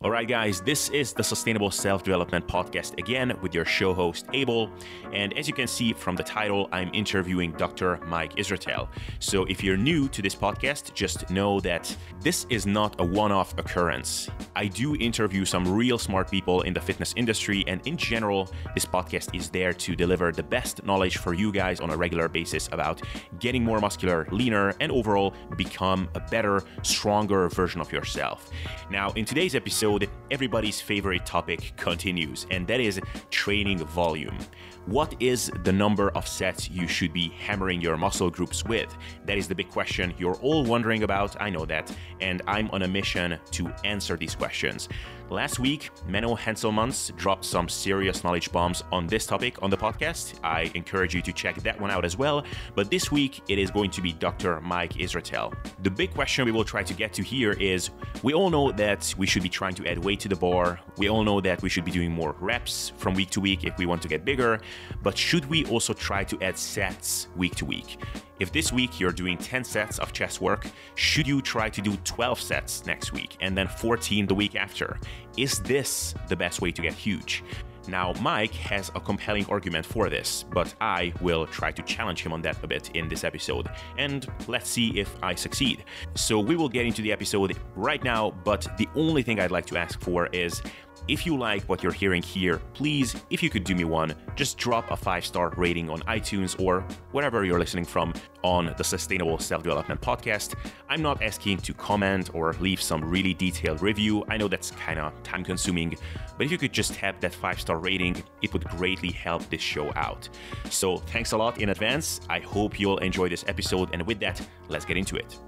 All right, guys, this is the Sustainable Self Development Podcast again with your show host, Abel. And as you can see from the title, I'm interviewing Dr. Mike Israetel. So if you're new to this podcast, just know that this is not a one off occurrence. I do interview some real smart people in the fitness industry, and in general, this podcast is there to deliver the best knowledge for you guys on a regular basis about getting more muscular, leaner, and overall become a better, stronger version of yourself. Now, in today's episode, episode, everybody's favorite topic continues, and that is training volume. What is the number of sets you should be hammering your muscle groups with? That is the big question you're all wondering about. I know that, and I'm on a mission to answer these questions. Last week, Menno Henselmans dropped some serious knowledge bombs on this topic on the podcast. I encourage you to check that one out as well. But this week, it is going to be Dr. Mike Israetel. The big question we will try to get to here is we all know that we should be trying to add weight to the bar. We all know that we should be doing more reps from week to week if we want to get bigger. But should we also try to add sets week to week? If this week you're doing 10 sets of chest work, should you try to do 12 sets next week and then 14 the week after? Is this the best way to get huge? Now, Mike has a compelling argument for this, but I will try to challenge him on that a bit in this episode, and let's see if I succeed. So, we will get into the episode right now, but the only thing I'd like to ask for is if you like what you're hearing here, please, if you could do me one, just drop a five star rating on iTunes or wherever you're listening from on the Sustainable Self Development Podcast. I'm not asking to comment or leave some really detailed review. I know that's kind of time consuming, but if you could just have that five star rating, it would greatly help this show out. So thanks a lot in advance. I hope you'll enjoy this episode. And with that, let's get into it.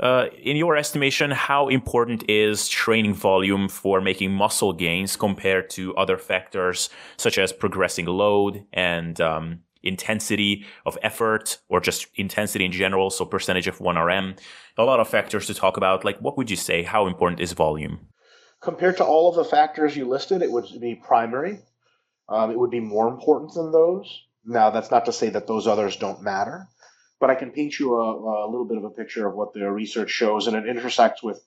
Uh, in your estimation, how important is training volume for making muscle gains compared to other factors such as progressing load and um, intensity of effort or just intensity in general? So percentage of 1RM. A lot of factors to talk about. Like, what would you say? How important is volume? Compared to all of the factors you listed, it would be primary. Um, it would be more important than those. Now, that's not to say that those others don't matter but I can paint you a, a little bit of a picture of what the research shows, and it intersects with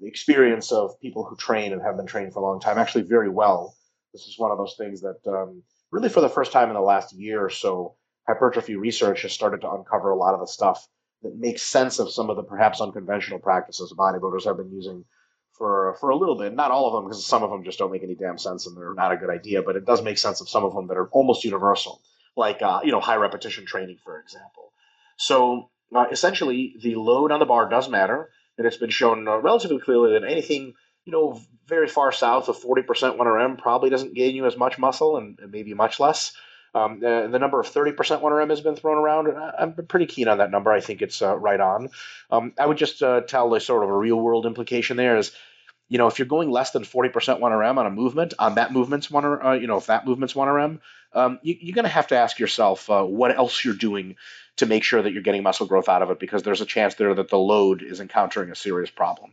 the experience of people who train and have been trained for a long time actually very well. This is one of those things that um, really, for the first time in the last year or so, hypertrophy research has started to uncover a lot of the stuff that makes sense of some of the perhaps unconventional practices bodybuilders have been using for for a little bit. Not all of them, because some of them just don't make any damn sense and they're not a good idea. But it does make sense of some of them that are almost universal, like uh, you know high repetition training, for example. So uh, essentially, the load on the bar does matter, and it's been shown uh, relatively clearly that anything you know very far south of 40% 1RM probably doesn't gain you as much muscle and, and maybe much less. Um, the, the, number of 30% 1RM has been thrown around, and I'm pretty keen on that number. I think it's uh, right on. Um, I would just uh, tell the sort of a real world implication there is you know, if you're going less than 40% 1RM on a movement, on that movement's 1 uh, you know, if that movement's 1RM, um, you, are going to have to ask yourself uh, what else you're doing to make sure that you're getting muscle growth out of it because there's a chance there that the load is encountering a serious problem.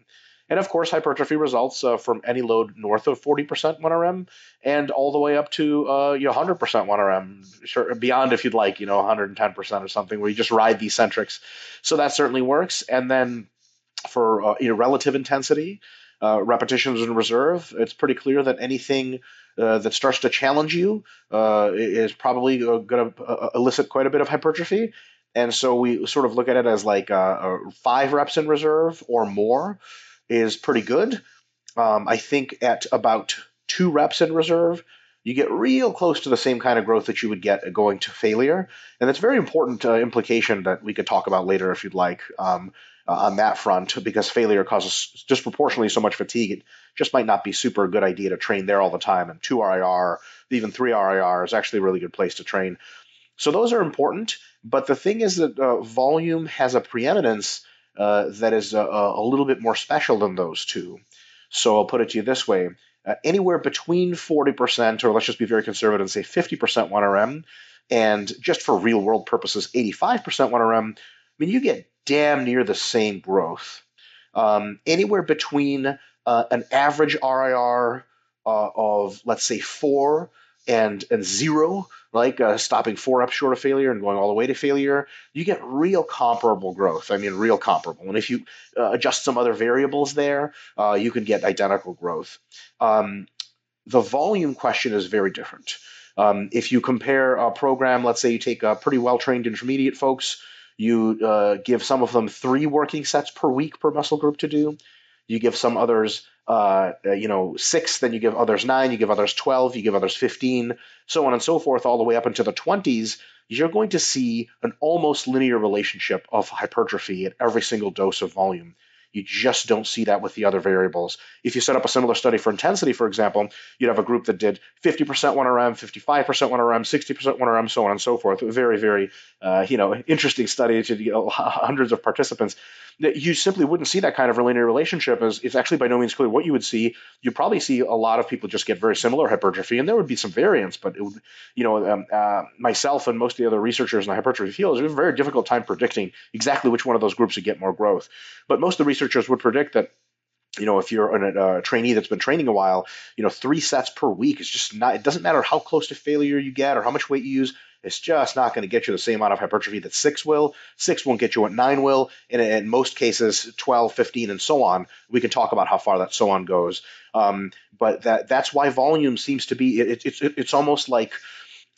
And of course, hypertrophy results uh, from any load north of 40% 1RM and all the way up to uh, you know 100% 1RM, sure, beyond if you'd like, you know 110% or something, where you just ride the eccentrics. So that certainly works. And then for uh, you know, relative intensity, uh, repetitions in reserve, it's pretty clear that anything uh, that starts to challenge you uh, is probably going to uh, elicit quite a bit of hypertrophy. And so we sort of look at it as like uh, five reps in reserve or more is pretty good. Um, I think at about two reps in reserve, you get real close to the same kind of growth that you would get going to failure. And that's very important uh, implication that we could talk about later if you'd like um, uh, on that front, because failure causes disproportionately so much fatigue. It just might not be super good idea to train there all the time. And two RIR, even three RIR is actually a really good place to train. So those are important. But the thing is that uh, volume has a preeminence uh, that is a, a, little bit more special than those two. So I'll put it to you this way. Uh, anywhere between 40%, or let's just be very conservative and say 50% 1RM, and just for real world purposes, 85% 1RM, I mean, you get damn near the same growth. Um, anywhere between uh, an average RIR uh, of, let's say, four and and zero, like uh, stopping four up short of failure and going all the way to failure, you get real comparable growth. I mean, real comparable. And if you uh, adjust some other variables there, uh, you can get identical growth. Um, the volume question is very different. Um, if you compare a program, let's say you take a pretty well trained intermediate folks, you uh, give some of them three working sets per week per muscle group to do. You give some others, uh, uh you know, six, then you give others nine, you give others 12, you give others 15, so on and so forth, all the way up into the 20s. You're going to see an almost linear relationship of hypertrophy at every single dose of volume. You just don't see that with the other variables. If you set up a similar study for intensity, for example, you'd have a group that did 50% 1RM, 55% 1RM, 60% 1RM, so on and so forth. Very, very, uh, you know, interesting study to you know, hundreds of participants you simply wouldn't see that kind of linear relationship it's actually by no means clear what you would see. You'd probably see a lot of people just get very similar hypertrophy, and there would be some variance, but it would, you know, um, uh, myself and most of the other researchers in the hypertrophy field, have a very difficult time predicting exactly which one of those groups would get more growth. But most of the researchers would predict that you know, if you're a uh, trainee that's been training a while, you know, three sets per week is just not, it doesn't matter how close to failure you get or how much weight you use. It's just not going to get you the same amount of hypertrophy that six will. Six won't get you what nine will. And in most cases, 12, 15, and so on. We can talk about how far that so on goes. Um, but that that's why volume seems to be, it, it, it it's almost like,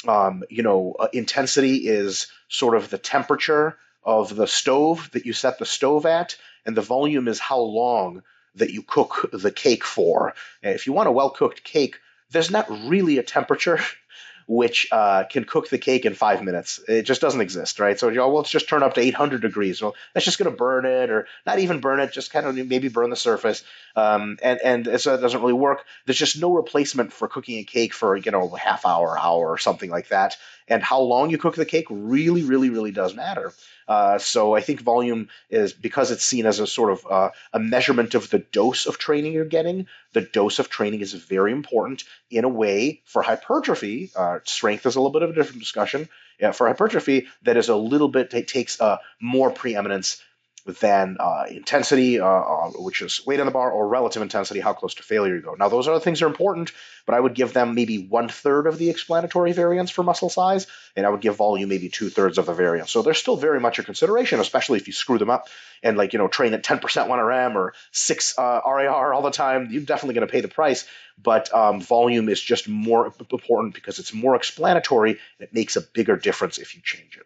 um, you know, uh, intensity is sort of the temperature of the stove that you set the stove at, and the volume is how long that you cook the cake for. If you want a well cooked cake, there's not really a temperature which uh, can cook the cake in five minutes. It just doesn't exist, right? So, you know, well, let's just turn up to 800 degrees. Well, that's just going to burn it, or not even burn it, just kind of maybe burn the surface. Um, and and so it doesn't really work. There's just no replacement for cooking a cake for you know a half hour, hour, or something like that. And how long you cook the cake really, really, really does matter. Uh, so I think volume is because it's seen as a sort of uh, a measurement of the dose of training you're getting. The dose of training is very important in a way for hypertrophy. Uh, strength is a little bit of a different discussion. Yeah, for hypertrophy, that is a little bit it takes uh, more preeminence than uh, intensity, uh, uh, which is weight on the bar, or relative intensity, how close to failure you go. Now, those other things are important, but I would give them maybe one third of the explanatory variance for muscle size, and I would give volume maybe two thirds of the variance. So they're still very much a consideration, especially if you screw them up and like you know train at 10% 1RM or six uh, RIR all the time. You're definitely going to pay the price, but um, volume is just more important because it's more explanatory and it makes a bigger difference if you change it.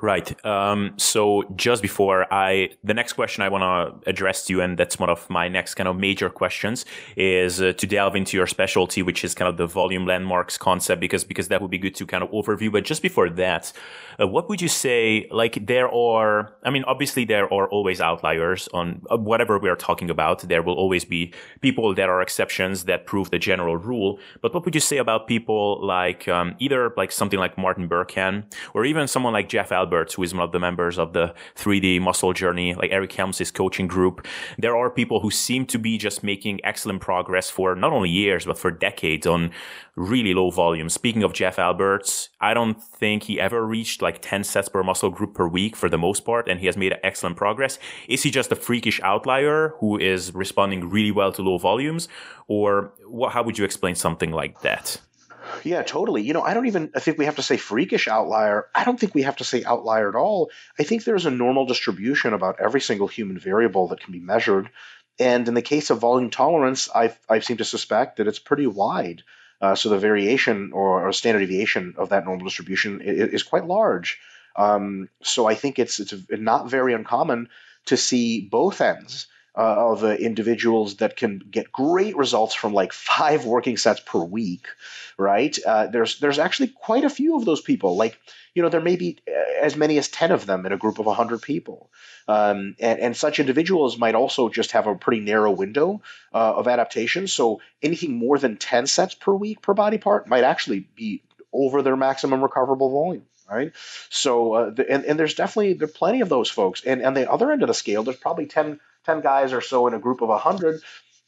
Right. Um, so just before I, the next question I want to address to you, and that's one of my next kind of major questions, is uh, to delve into your specialty, which is kind of the volume landmarks concept, because because that would be good to kind of overview. But just before that, uh, what would you say? Like there are, I mean, obviously there are always outliers on uh, whatever we are talking about. There will always be people that are exceptions that prove the general rule. But what would you say about people like um, either like something like Martin Berkhan or even someone like Jeff Alberts, who is one of the members of the 3D Muscle Journey, like Eric Helms' coaching group? There are people who seem to be just making excellent progress for not only years but for decades on really low volume. Speaking of Jeff Alberts, I don't think he ever reached like 10 sets per muscle group per week for the most part, and he has made excellent progress. Is he just a freakish outlier who is responding really well to low volumes? Or what, how would you explain something like that? Yeah, totally. You know, I don't even I think we have to say freakish outlier. I don't think we have to say outlier at all. I think there's a normal distribution about every single human variable that can be measured. And in the case of volume tolerance, I've, I've seem to suspect that it's pretty wide. Uh, so the variation or, or, standard deviation of that normal distribution is, is quite large. Um, so I think it's it's not very uncommon to see both ends uh, of uh, individuals that can get great results from like five working sets per week, right? Uh, there's there's actually quite a few of those people. Like you know there may be uh, as many as ten of them in a group of hundred people, um, and, and such individuals might also just have a pretty narrow window uh, of adaptation. So anything more than ten sets per week per body part might actually be over their maximum recoverable volume right? So, uh, the, and, and there's definitely there are plenty of those folks. And and the other end of the scale, there's probably 10 10 guys or so in a group of 100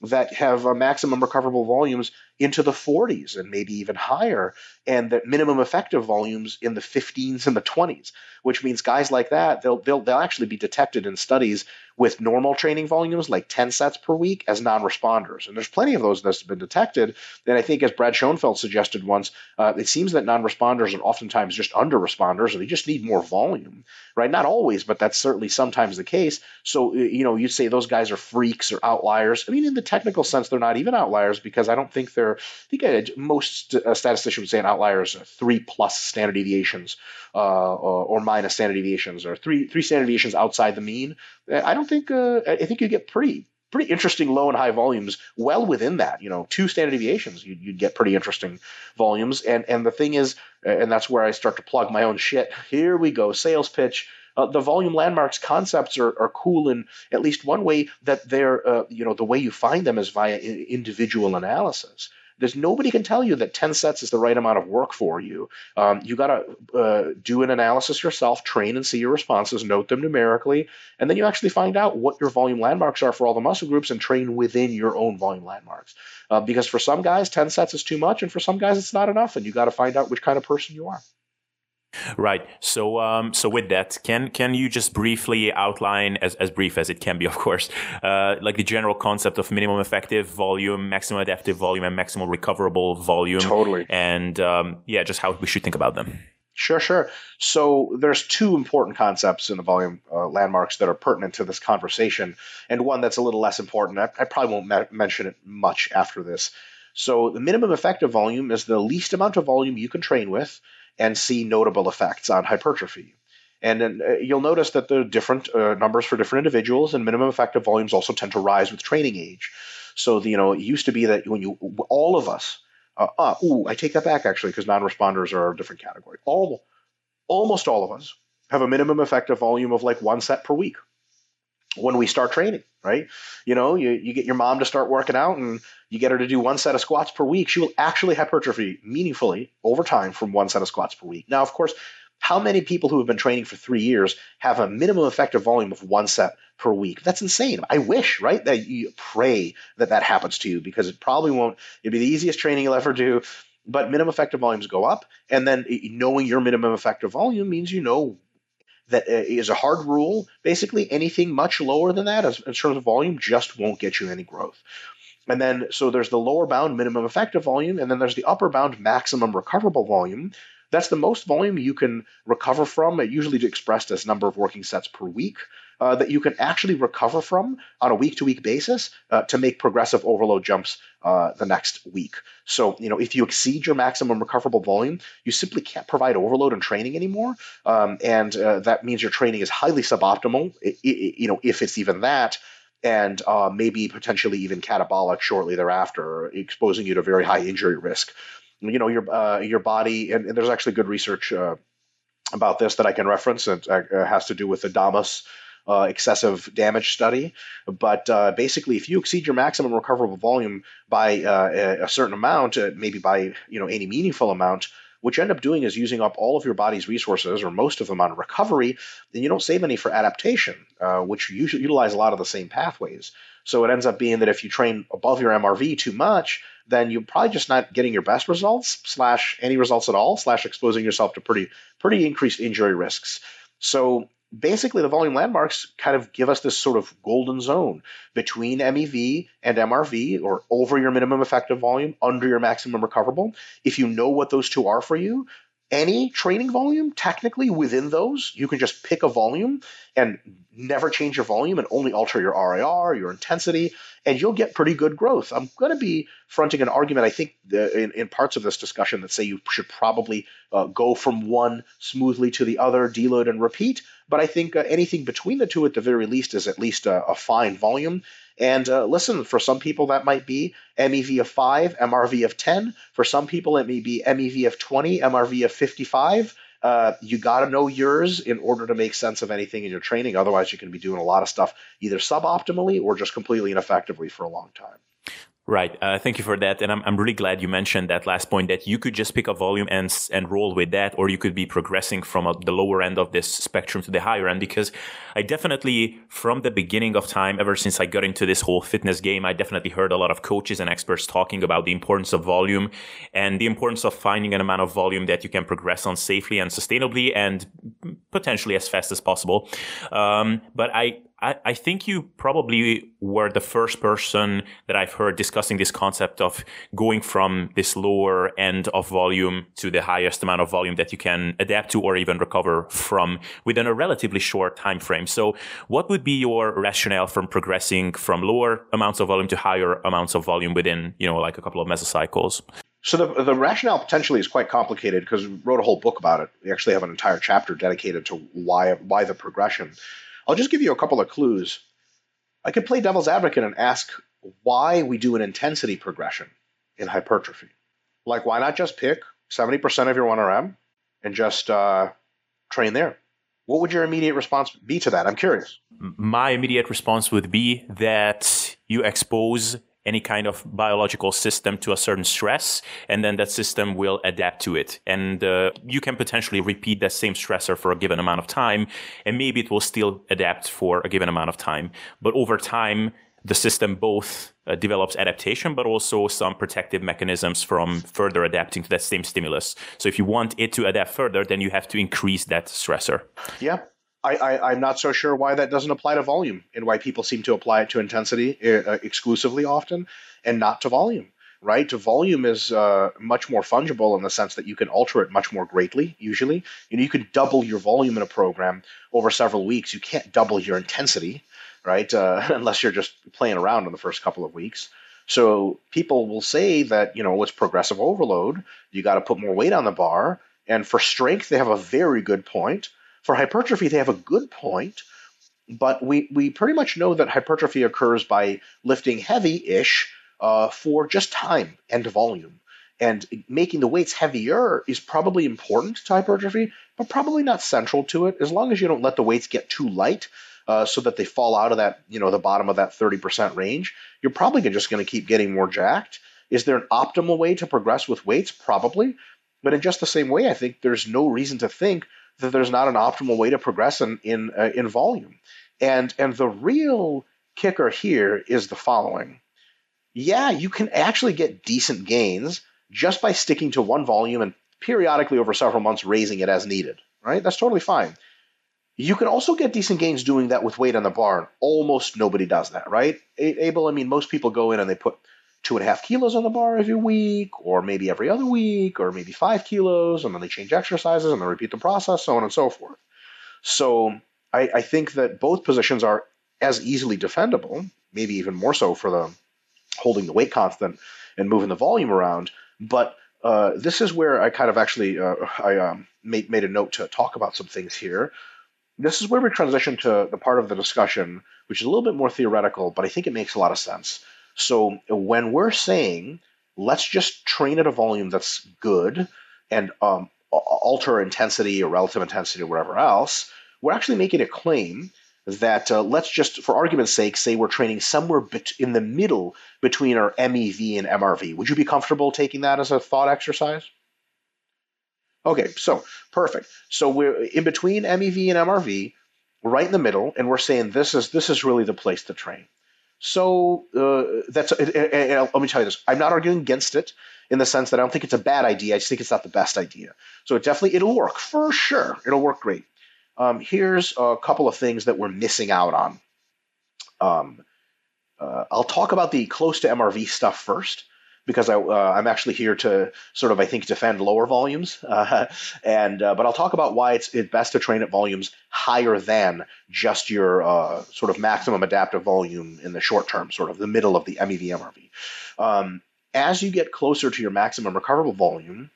that have uh, maximum recoverable volumes into the 40s and maybe even higher, and that minimum effective volumes in the 15s and the 20s, which means guys like that they'll they'll they'll actually be detected in studies with normal training volumes, like 10 sets per week, as non responders. And there's plenty of those that's been detected. And I think, as Brad Schoenfeld suggested once, uh, it seems that non responders are oftentimes just under responders and they just need more volume, right? Not always, but that's certainly sometimes the case. So, you know, you say those guys are freaks or outliers. I mean, in the technical sense, they're not even outliers because I don't think they're, I think uh, most uh, statisticians would say an outlier is three plus standard deviations uh, or, or, minus standard deviations or three three standard deviations outside the mean. I don't think uh, I think you get pretty pretty interesting low and high volumes well within that. You know, two standard deviations, you'd, you'd get pretty interesting volumes. And and the thing is, and that's where I start to plug my own shit. Here we go, sales pitch. Uh, the volume landmarks concepts are, are cool in at least one way that they're, uh, you know, the way you find them is via individual analysis. There's nobody can tell you that 10 sets is the right amount of work for you. Um, you got to uh, do an analysis yourself, train and see your responses, note them numerically, and then you actually find out what your volume landmarks are for all the muscle groups and train within your own volume landmarks. Uh, because for some guys, 10 sets is too much, and for some guys, it's not enough, and you got to find out which kind of person you are. Right. So, um, so with that, can can you just briefly outline, as, as brief as it can be, of course, uh, like the general concept of minimum effective volume, maximum adaptive volume, and maximal recoverable volume? Totally. And um, yeah, just how we should think about them. Sure, sure. So there's two important concepts in the volume uh, landmarks that are pertinent to this conversation, and one that's a little less important. I, I probably won't me- mention it much after this. So the minimum effective volume is the least amount of volume you can train with and see notable effects on hypertrophy. And then uh, you'll notice that the different uh, numbers for different individuals, and minimum effective volumes also tend to rise with training age. So the, you know, it used to be that when you all of us, uh, uh ooh, I take that back actually because non-responders are a different category. All, almost all of us have a minimum effective volume of like one set per week when we start training, right? You know, you, you get your mom to start working out and you get her to do one set of squats per week. She will actually hypertrophy meaningfully over time from one set of squats per week. Now, of course, how many people who have been training for three years have a minimum effective volume of one set per week? That's insane. I wish, right? That you pray that that happens to you because it probably won't. It'd be the easiest training you'll ever do. But minimum effective volumes go up, and then knowing your minimum effective volume means you know that uh, a hard rule. Basically, anything much lower than that in terms of volume just won't get you any growth. And then, so there's the lower bound minimum effective volume, and then there's the upper bound maximum recoverable volume. That's the most volume you can recover from, usually expressed as number of working sets per week uh, that you can actually recover from on a week to week basis uh, to make progressive overload jumps uh, the next week. So, you know, if you exceed your maximum recoverable volume, you simply can't provide overload and training anymore. Um, and uh, that means your training is highly suboptimal, it, it, you know, if it's even that and uh, maybe potentially even catabolic shortly thereafter, exposing you to very high injury risk. You know, your uh, your body, and, and, there's actually good research about this that I can reference. It uh, has to do with the uh, excessive damage study. But uh, basically, if you exceed your maximum recoverable volume by uh, a certain amount, uh, maybe by you know any meaningful amount, what you end up doing is using up all of your body's resources or most of them on recovery, then you don't save any for adaptation, uh, which usually utilize a lot of the same pathways. So it ends up being that if you train above your MRV too much, then you're probably just not getting your best results, slash any results at all, slash exposing yourself to pretty pretty increased injury risks. So basically the volume landmarks kind of give us this sort of golden zone between MEV and MRV or over your minimum effective volume, under your maximum recoverable. If you know what those two are for you, any training volume, technically within those, you can just pick a volume and never change your volume and only alter your RIR, your intensity, and you'll get pretty good growth. I'm going to be fronting an argument, I think, the, in, in, parts of this discussion that say you should probably uh, go from one smoothly to the other, deload and repeat. But I think uh, anything between the two, at the very least, is at least a, a fine volume. And uh, listen, for some people, that might be MEV of 5, MRV of 10. For some people, it may be MEV of 20, MRV of 55. Uh, you got to know yours in order to make sense of anything in your training. Otherwise, you can be doing a lot of stuff either suboptimally or just completely ineffectively for a long time. Right. Uh, thank you for that. And I'm, I'm really glad you mentioned that last point that you could just pick a volume and, and roll with that, or you could be progressing from a, the lower end of this spectrum to the higher end. Because I definitely, from the beginning of time, ever since I got into this whole fitness game, I definitely heard a lot of coaches and experts talking about the importance of volume and the importance of finding an amount of volume that you can progress on safely and sustainably and potentially as fast as possible. Um, but I, I, I think you probably were the first person that I've heard discussing this concept of going from this lower end of volume to the highest amount of volume that you can adapt to or even recover from within a relatively short time frame. So, what would be your rationale from progressing from lower amounts of volume to higher amounts of volume within, you know, like a couple of mesocycles? So the, the rationale potentially is quite complicated because we wrote a whole book about it. We actually have an entire chapter dedicated to why why the progression. I'll just give you a couple of clues. I could play devil's advocate and ask why we do an intensity progression in hypertrophy. Like, why not just pick 70% of your 1RM and just uh, train there? What would your immediate response be to that? I'm curious. My immediate response would be that you expose any kind of biological system to a certain stress, and then that system will adapt to it. And uh, you can potentially repeat that same stressor for a given amount of time, and maybe it will still adapt for a given amount of time. But over time, the system both uh, develops adaptation, but also some protective mechanisms from further adapting to that same stimulus. So if you want it to adapt further, then you have to increase that stressor. Yeah, I, am not so sure why that doesn't apply to volume and why people seem to apply it to intensity uh, exclusively often and not to volume. Right, to volume is uh, much more fungible in the sense that you can alter it much more greatly. Usually, you know, you can double your volume in a program over several weeks. You can't double your intensity, right? Uh, unless you're just playing around in the first couple of weeks. So people will say that you know it's progressive overload. You got to put more weight on the bar, and for strength, they have a very good point. For hypertrophy, they have a good point, but we, we pretty much know that hypertrophy occurs by lifting heavy ish uh, for just time and volume. And making the weights heavier is probably important to hypertrophy, but probably not central to it, as long as you don't let the weights get too light. Uh, so that they fall out of that, you know, the bottom of that 30% range, you're probably just going to keep getting more jacked. Is there an optimal way to progress with weights? Probably. But in just the same way, I think there's no reason to think that there's not an optimal way to progress in in, uh, in volume. And and the real kicker here is the following. Yeah, you can actually get decent gains just by sticking to one volume and periodically over several months raising it as needed, right? That's totally fine. You can also get decent gains doing that with weight on the bar. Almost nobody does that, right? Abel, I mean, most people go in and they put two and a half kilos on the bar every week, or maybe every other week, or maybe five kilos, and then they change exercises and then repeat the process, so on and so forth. So I, I think that both positions are as easily defendable, maybe even more so for the holding the weight constant and moving the volume around. But uh, this is where I kind of actually uh, I um, made made a note to talk about some things here. This is where we transition to the part of the discussion, which is a little bit more theoretical, but I think it makes a lot of sense. So when we're saying let's just train at a volume that's good and um, alter intensity or relative intensity or whatever else, we're actually making a claim that uh, let's just, for argument's sake, say we're training somewhere bet- in the middle between our MEV and MRV. Would you be comfortable taking that as a thought exercise? Okay, so perfect. So we're in between MEV and MRV, right in the middle, and we're saying this is this is really the place to train. So uh, that's let me tell you this. I'm not arguing against it in the sense that I don't think it's a bad idea. I just think it's not the best idea. So it definitely it'll work for sure. It'll work great. Um, here's a couple of things that we're missing out on. Um, uh, I'll talk about the close to MRV stuff first because I, am uh, actually here to sort of I think defend lower volumes, uh, and uh, but I'll talk about why it's, best to train at volumes higher than just your sort of maximum adaptive volume in the short term, sort of the middle of the MEV MRV. Um, as you get closer to your maximum recoverable volume,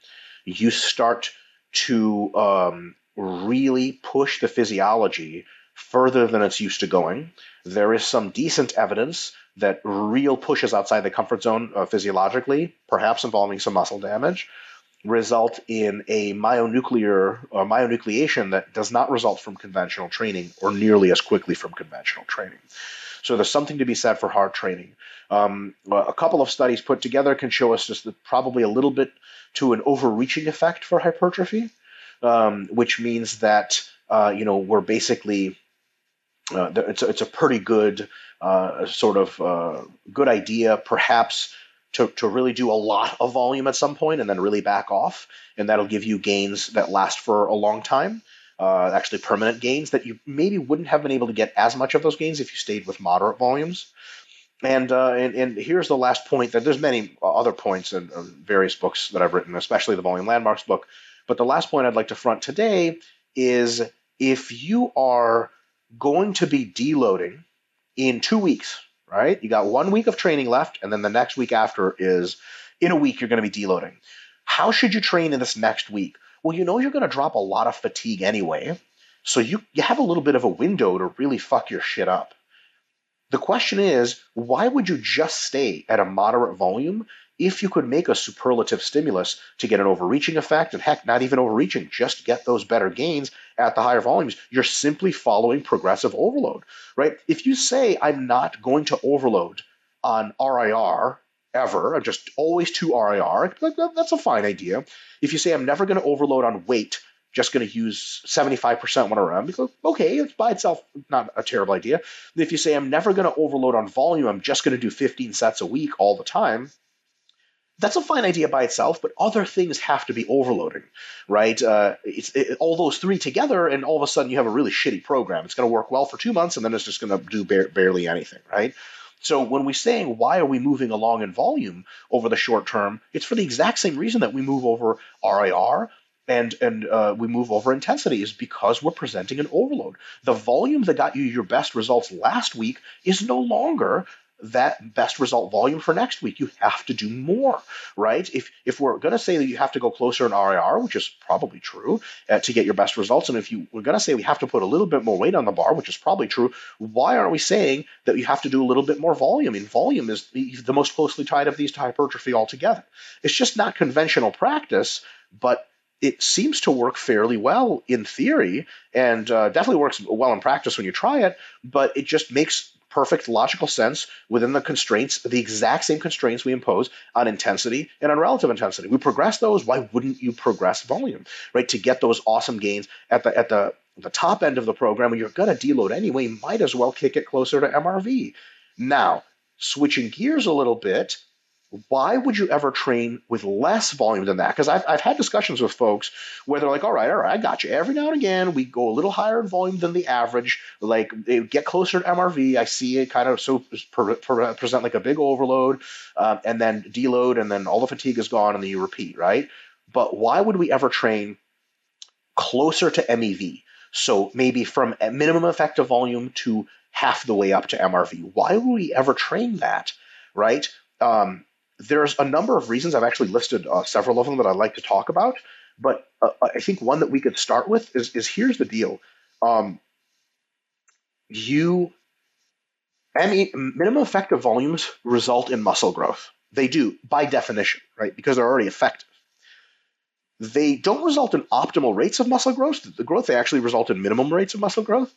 you start to um, really push the physiology further than it's used to going. There is some decent evidence that real pushes outside the comfort zone uh, physiologically, perhaps involving some muscle damage, result in a myonuclear uh, myonucleation that does not result from conventional training or nearly as quickly from conventional training. So there's something to be said for hard training. Um, a couple of studies put together can show us just probably a little bit to an overreaching effect for hypertrophy, um, which means that uh, you know we're basically uh, it's, a, it's a pretty good uh, sort of uh, good idea, perhaps to, to really do a lot of volume at some point and then really back off, and that'll give you gains that last for a long time. uh, actually permanent gains that you maybe wouldn't have been able to get as much of those gains if you stayed with moderate volumes. And, uh, and, and here's the last point that there's many other points in, in various books that I've written, especially the Volume Landmarks book. But the last point I'd like to front today is if you are going to be deloading in two weeks, right? You got one week of training left, and then the next week after is in a week you're going to be deloading. How should you train in this next week? Well, you know you're going to drop a lot of fatigue anyway, so you, you have a little bit of a window to really fuck your shit up. The question is, why would you just stay at a moderate volume if you could make a superlative stimulus to get an overreaching effect, and heck, not even overreaching, just get those better gains at the higher volumes, you're simply following progressive overload, right? If you say, I'm not going to overload on RIR ever, I'm just always to RIR, that's a fine idea. If you say, I'm never going to overload on weight, just going to use 75% 1RM because okay it's by itself not a terrible idea if you say i'm never going to overload on volume i'm just going to do 15 sets a week all the time that's a fine idea by itself, but other things have to be overloading, right? Uh, it's it, all those three together, and all of a sudden you have a really shitty program. It's going to work well for two months, and then it's just going to do ba- barely anything, right? So when we're saying why are we moving along in volume over the short term, it's for the exact same reason that we move over RIR and and uh, we move over intensity is because we're presenting an overload. The volume that got you your best results last week is no longer that best result volume for next week. You have to do more, right? If if we're going to say that you have to go closer in RIR, which is probably true, uh, to get your best results, and if you we're going to say we have to put a little bit more weight on the bar, which is probably true, why aren't we saying that you have to do a little bit more volume? Mean, volume is the, the most closely tied of these to hypertrophy altogether. It's just not conventional practice, but it seems to work fairly well in theory and uh, definitely works well in practice when you try it, but it just makes perfect logical sense within the constraints, the exact same constraints we impose on intensity and on relative intensity. We progress those. Why wouldn't you progress volume, right? To get those awesome gains at the at the the top end of the program, when you're going to deload anyway, might as well kick it closer to MRV. Now, switching gears a little bit, why would you ever train with less volume than that? Because I've, I've had discussions with folks where they're like, all right, all right, I got you. Every now and again, we go a little higher in volume than the average. Like they get closer to MRV. I see it kind of so present like a big overload uh, and then deload, and then all the fatigue is gone, and then you repeat, right? But why would we ever train closer to MEV? So maybe from minimum effective volume to half the way up to MRV. Why would we ever train that, right? Um, there's a number of reasons. I've actually listed uh, several of them that I'd like to talk about. But uh, I think one that we could start with is, is here's the deal. Um, you, minimum effective volumes result in muscle growth. They do by definition, right? Because they're already effective. They don't result in optimal rates of muscle growth. The growth they actually result in minimum rates of muscle growth.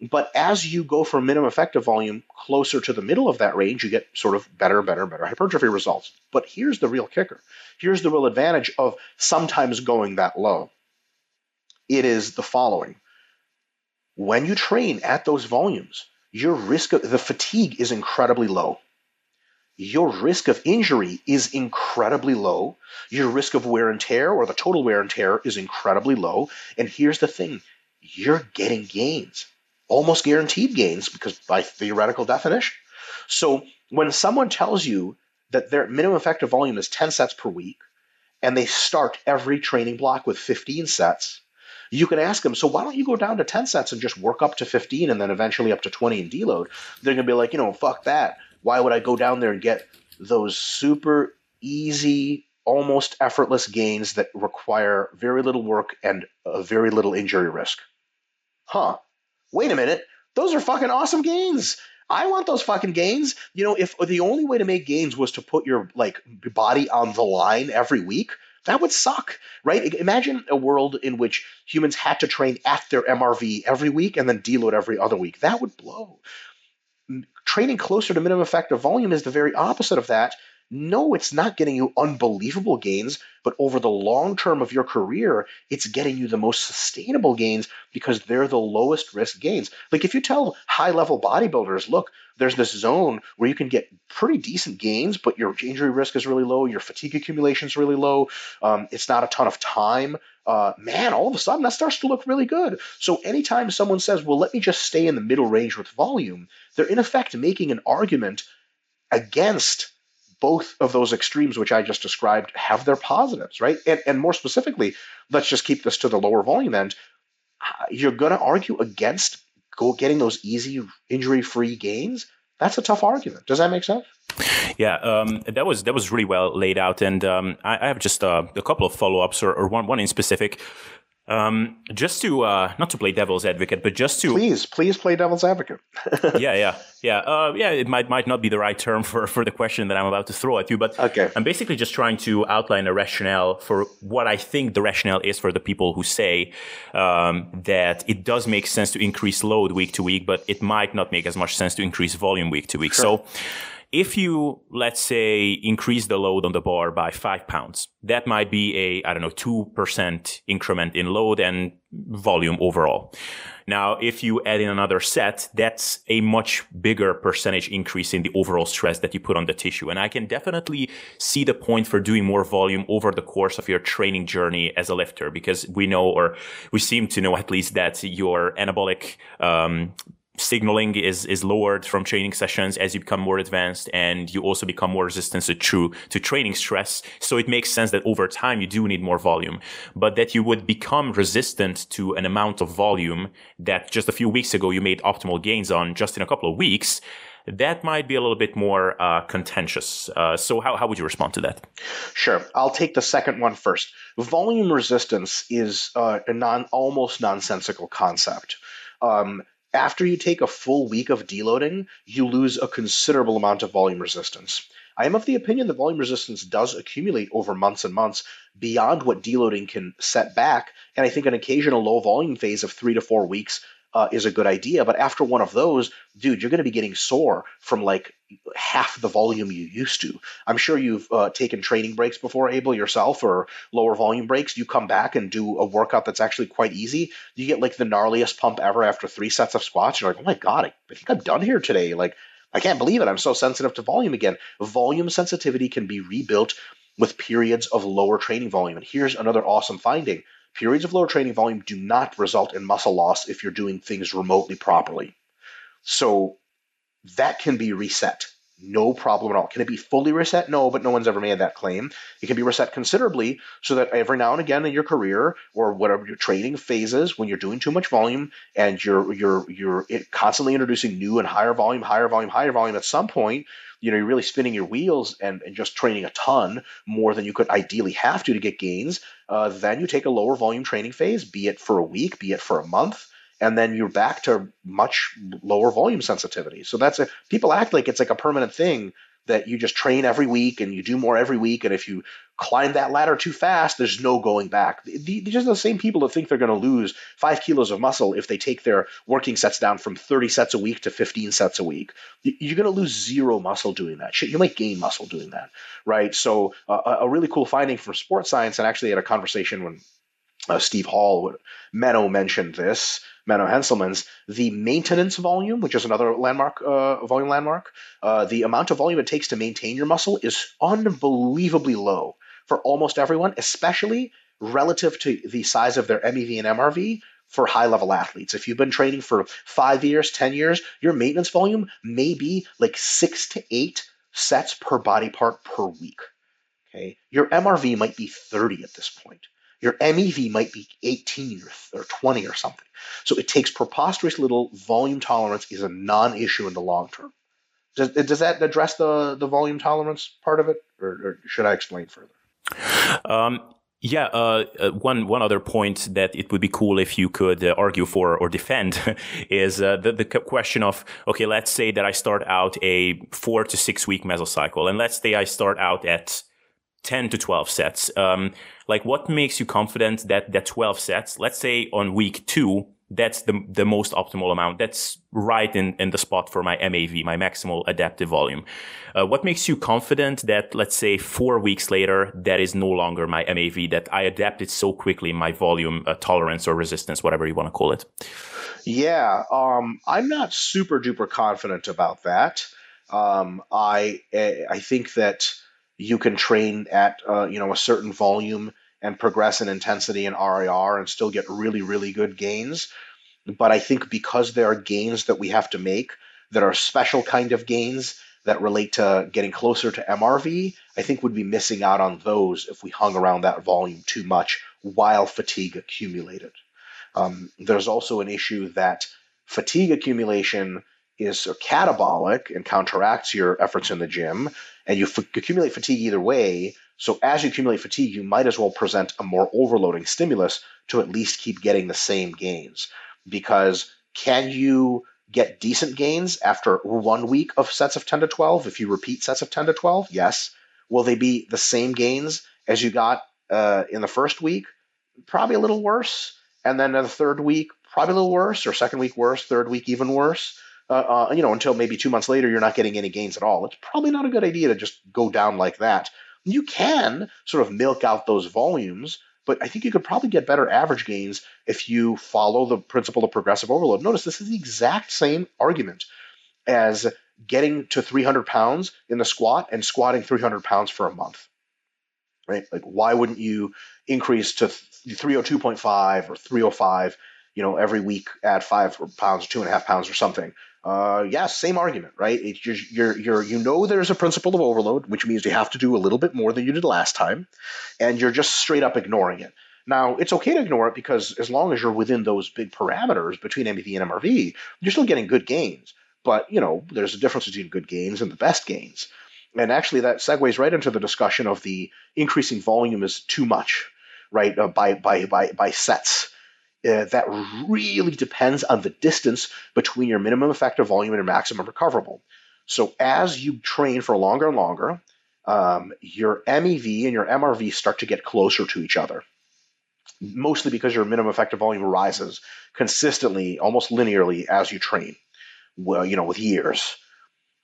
But as you go from minimum effective volume closer to the middle of that range, you get sort of better, better, better hypertrophy results. But here's the real kicker. Here's the real advantage of sometimes going that low. It is the following. When you train at those volumes, your risk of the fatigue is incredibly low. Your risk of injury is incredibly low. Your risk of wear and tear or the total wear and tear is incredibly low. And here's the thing you're getting gains almost guaranteed gains because by theoretical definition. So when someone tells you that their minimum effective volume is 10 sets per week and they start every training block with 15 sets, you can ask them, so why don't you go down to 10 sets and just work up to 15 and then eventually up to 20 and deload? They're going to be like, you know, fuck that. Why would I go down there and get those super easy, almost effortless gains that require very little work and a very little injury risk? Huh wait a minute, those are fucking awesome gains. I want those fucking gains. You know, if the only way to make gains was to put your like body on the line every week, that would suck, right? Imagine a world in which humans had to train at their MRV every week and then deload every other week. That would blow. Training closer to minimum effective volume is the very opposite of that no, it's not getting you unbelievable gains, but over the long term of your career, it's getting you the most sustainable gains because they're the lowest risk gains. Like if you tell high level bodybuilders, look, there's this zone where you can get pretty decent gains, but your injury risk is really low, your fatigue accumulation is really low, um, it's not a ton of time. Uh, man, all of a sudden that starts to look really good. So anytime someone says, well, let me just stay in the middle range with volume, they're in effect making an argument against both of those extremes, which I just described, have their positives, right? And, and more specifically, let's just keep this to the lower volume end. Uh, you're going to argue against go getting those easy injury-free gains. That's a tough argument. Does that make sense? Yeah, um, that was that was really well laid out, and um, I, I, have just uh, a couple of follow-ups, or, or one one in specific. Um, just to uh, not to play devil's advocate, but just to please, please play devil's advocate. yeah, yeah, yeah, uh, yeah. It might might not be the right term for for the question that I'm about to throw at you, but okay. I'm basically just trying to outline a rationale for what I think the rationale is for the people who say um, that it does make sense to increase load week to week, but it might not make as much sense to increase volume week to week. Sure. So if you, let's say, increase the load on the bar by five pounds, that might be a, I don't know, 2% increment in load and volume overall. Now, if you add in another set, that's a much bigger percentage increase in the overall stress that you put on the tissue. And I can definitely see the point for doing more volume over the course of your training journey as a lifter, because we know, or we seem to know at least that your anabolic, um, signaling is is lowered from training sessions as you become more advanced and you also become more resistant to true to training stress so it makes sense that over time you do need more volume but that you would become resistant to an amount of volume that just a few weeks ago you made optimal gains on just in a couple of weeks that might be a little bit more uh, contentious. Uh, so, how, how would you respond to that? Sure. I'll take the second one first. Volume resistance is uh, a non almost nonsensical concept. Um, after you take a full week of deloading, you lose a considerable amount of volume resistance. I am of the opinion that volume resistance does accumulate over months and months beyond what deloading can set back. And I think an occasional low volume phase of three to four weeks uh, is a good idea. But after one of those, dude, you're going to be getting sore from like half the volume you used to. I'm sure you've uh, taken training breaks before, Abel, yourself, or lower volume breaks. You come back and do a workout that's actually quite easy. You get like the gnarliest pump ever after three sets of squats. You're like, oh my God, I, I think I'm done here today. Like, I can't believe it. I'm so sensitive to volume again. Volume sensitivity can be rebuilt with periods of lower training volume. And here's another awesome finding Periods of lower training volume do not result in muscle loss if you're doing things remotely properly. So that can be reset. No problem at all. Can it be fully reset? No, but no one's ever made that claim. It can be reset considerably so that every now and again in your career or whatever your training phases, when you're doing too much volume and you're you're you're constantly introducing new and higher volume, higher volume, higher volume, at some point you know, you're really spinning your wheels and, and just training a ton more than you could ideally have to to get gains, uh, then you take a lower volume training phase, be it for a week, be it for a month, and then you're back to much lower volume sensitivity. So that's a people act like it's like a permanent thing that you just train every week and you do more every week. And if you climb that ladder too fast, there's no going back. These are the same people that think they're going to lose five kilos of muscle if they take their working sets down from 30 sets a week to 15 sets a week. You're going to lose zero muscle doing that. Shit, you might gain muscle doing that, right? So uh, a really cool finding from sports science, and actually had a conversation when uh, Steve Hall, Menno mentioned this, Menno Henselmans, the maintenance volume, which is another landmark, uh, volume landmark, uh, the amount of volume it takes to maintain your muscle is unbelievably low for almost everyone, especially relative to the size of their MEV and MRV for high level athletes. If you've been training for five years, 10 years, your maintenance volume may be like six to eight sets per body part per week. Okay. Your MRV might be 30 at this point. Your MEV might be 18 or, or 20 or something. So it takes preposterous little volume tolerance is a non-issue in the long term. Does, does that address the, the volume tolerance part of it, or, or should I explain further? Um, yeah, uh, uh, one one other point that it would be cool if you could uh, argue for or defend is uh, the the question of okay, let's say that I start out a four to six week mesocycle, and let's say I start out at 10 to 12 sets. Um, like what makes you confident that that 12 sets, let's say on week two, that's the, the most optimal amount. That's right in, in the spot for my MAV, my maximal adaptive volume. Uh, what makes you confident that, let's say, four weeks later, that is no longer my MAV, that I adapted so quickly my volume uh, tolerance or resistance, whatever you want to call it? Yeah, um, I'm not super duper confident about that. Um, I I think that you can train at uh, you know a certain volume and progress in intensity and RIR and still get really, really good gains. But I think because there are gains that we have to make that are special kind of gains that relate to getting closer to MRV, I think would be missing out on those if we hung around that volume too much while fatigue accumulated. Um, there's also an issue that fatigue accumulation is catabolic and counteracts your efforts in the gym, and you f- accumulate fatigue either way. So as you accumulate fatigue, you might as well present a more overloading stimulus to at least keep getting the same gains. Because can you get decent gains after one week of sets of 10 to 12 if you repeat sets of 10 to 12? Yes. Will they be the same gains as you got uh, in the first week? Probably a little worse. And then the third week, probably a little worse, or second week worse, third week even worse uh, uh, you know, until maybe two months later, you're not getting any gains at all. It's probably not a good idea to just go down like that. You can sort of milk out those volumes, but I think you could probably get better average gains if you follow the principle of progressive overload. Notice this is the exact same argument as getting to 300 pounds in the squat and squatting 300 pounds for a month. Right? Like, why wouldn't you increase to 302.5 or 305? You know, every week add five pounds, two and a half pounds, or something. Uh, yeah, same argument, right? It's just, you're, you're, you know there's a principle of overload, which means you have to do a little bit more than you did last time, and you're just straight up ignoring it. Now, it's okay to ignore it because as long as you're within those big parameters between MEV and MRV, you're still getting good gains. But, you know, there's a difference between good gains and the best gains. And actually, that segues right into the discussion of the increasing volume is too much, right, uh, by, by, by, by sets uh, that really depends on the distance between your minimum effective volume and your maximum recoverable. So as you train for longer and longer, um, your MEV and your MRV start to get closer to each other. Mostly because your minimum effective volume rises consistently, almost linearly as you train. Well, you know, with years.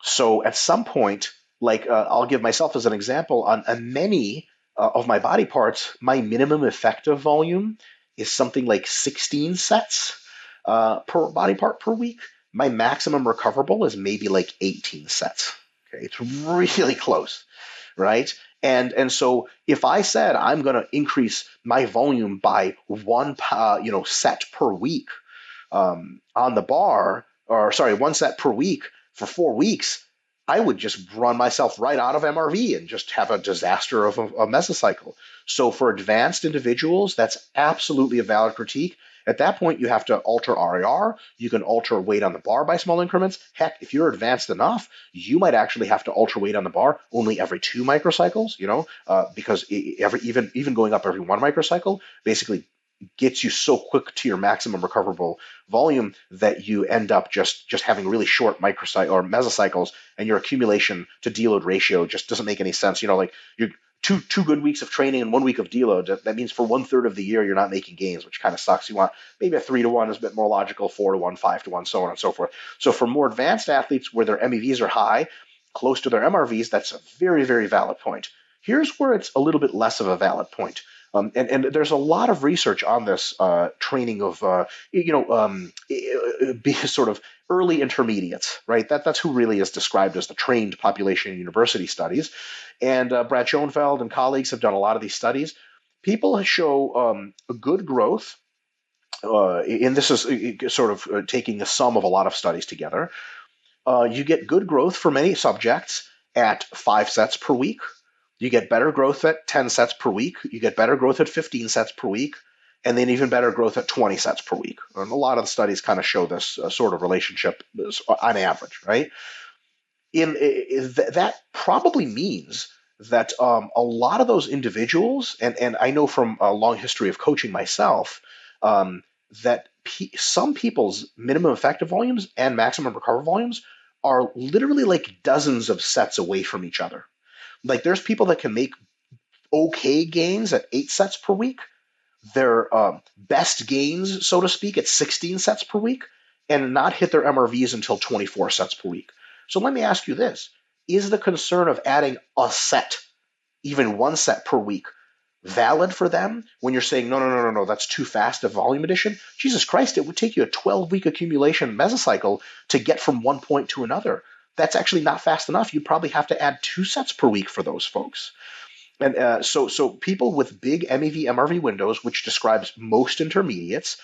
So at some point, like uh, I'll give myself as an example, on, many uh, of my body parts, my minimum effective volume is something like 16 sets uh, per body part per week. My maximum recoverable is maybe like 18 sets. Okay, it's really close, right? And and so if I said I'm going to increase my volume by one uh, you know set per week um, on the bar, or sorry, one set per week for four weeks, I would just run myself right out of MRV and just have a disaster of a, a mesocycle. So for advanced individuals, that's absolutely a valid critique. At that point, you have to alter RIR. You can alter weight on the bar by small increments. Heck, if you're advanced enough, you might actually have to alter weight on the bar only every two microcycles. You know, uh, because every even even going up every one microcycle basically gets you so quick to your maximum recoverable volume that you end up just just having really short microcycle or mesocycles and your accumulation to deload ratio just doesn't make any sense. You know like you two two good weeks of training and one week of deload that means for one third of the year you're not making gains which kind of sucks. You want maybe a three to one is a bit more logical four to one five to one so on and so forth. So for more advanced athletes where their mevs are high close to their mrvs that's a very very valid point. Here's where it's a little bit less of a valid point um, and, and there's a lot of research on this uh, training of, uh, you know, um, be sort of early intermediates, right? That, that's who really is described as the trained population in university studies. And uh, Brad Schoenfeld and colleagues have done a lot of these studies. People show um, good growth. Uh, and this is sort of uh, taking the sum of a lot of studies together. Uh, you get good growth for many subjects at five sets per week you get better growth at 10 sets per week. You get better growth at 15 sets per week, and then even better growth at 20 sets per week. And a lot of the studies kind of show this uh, sort of relationship on average, right? In, in that probably means that um, a lot of those individuals, and, and I know from a long history of coaching myself, um, that some people's minimum effective volumes and maximum recover volumes are literally like dozens of sets away from each other. Like there's people that can make okay gains at eight sets per week, their uh, best gains, so to speak, at 16 sets per week and not hit their MRVs until 24 sets per week. So let me ask you this Is the concern of adding a set, even one set per week, valid for them when you're saying, no, no, no, no, no, that's too fast a volume addition? Jesus Christ, it would take you a 12 week accumulation mesocycle to get from one point to another. That's actually not fast enough. You'd probably have to add two sets per week for those folks. And uh, so, so people with big MEV MRV windows, which describes most intermediates,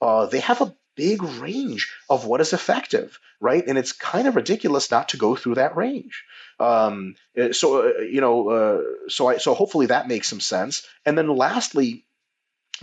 uh, they have a big range of what is effective, right? And it's kind of ridiculous not to go through that range. Um, uh, so uh, you know, uh, so I so hopefully that makes some sense. And then lastly,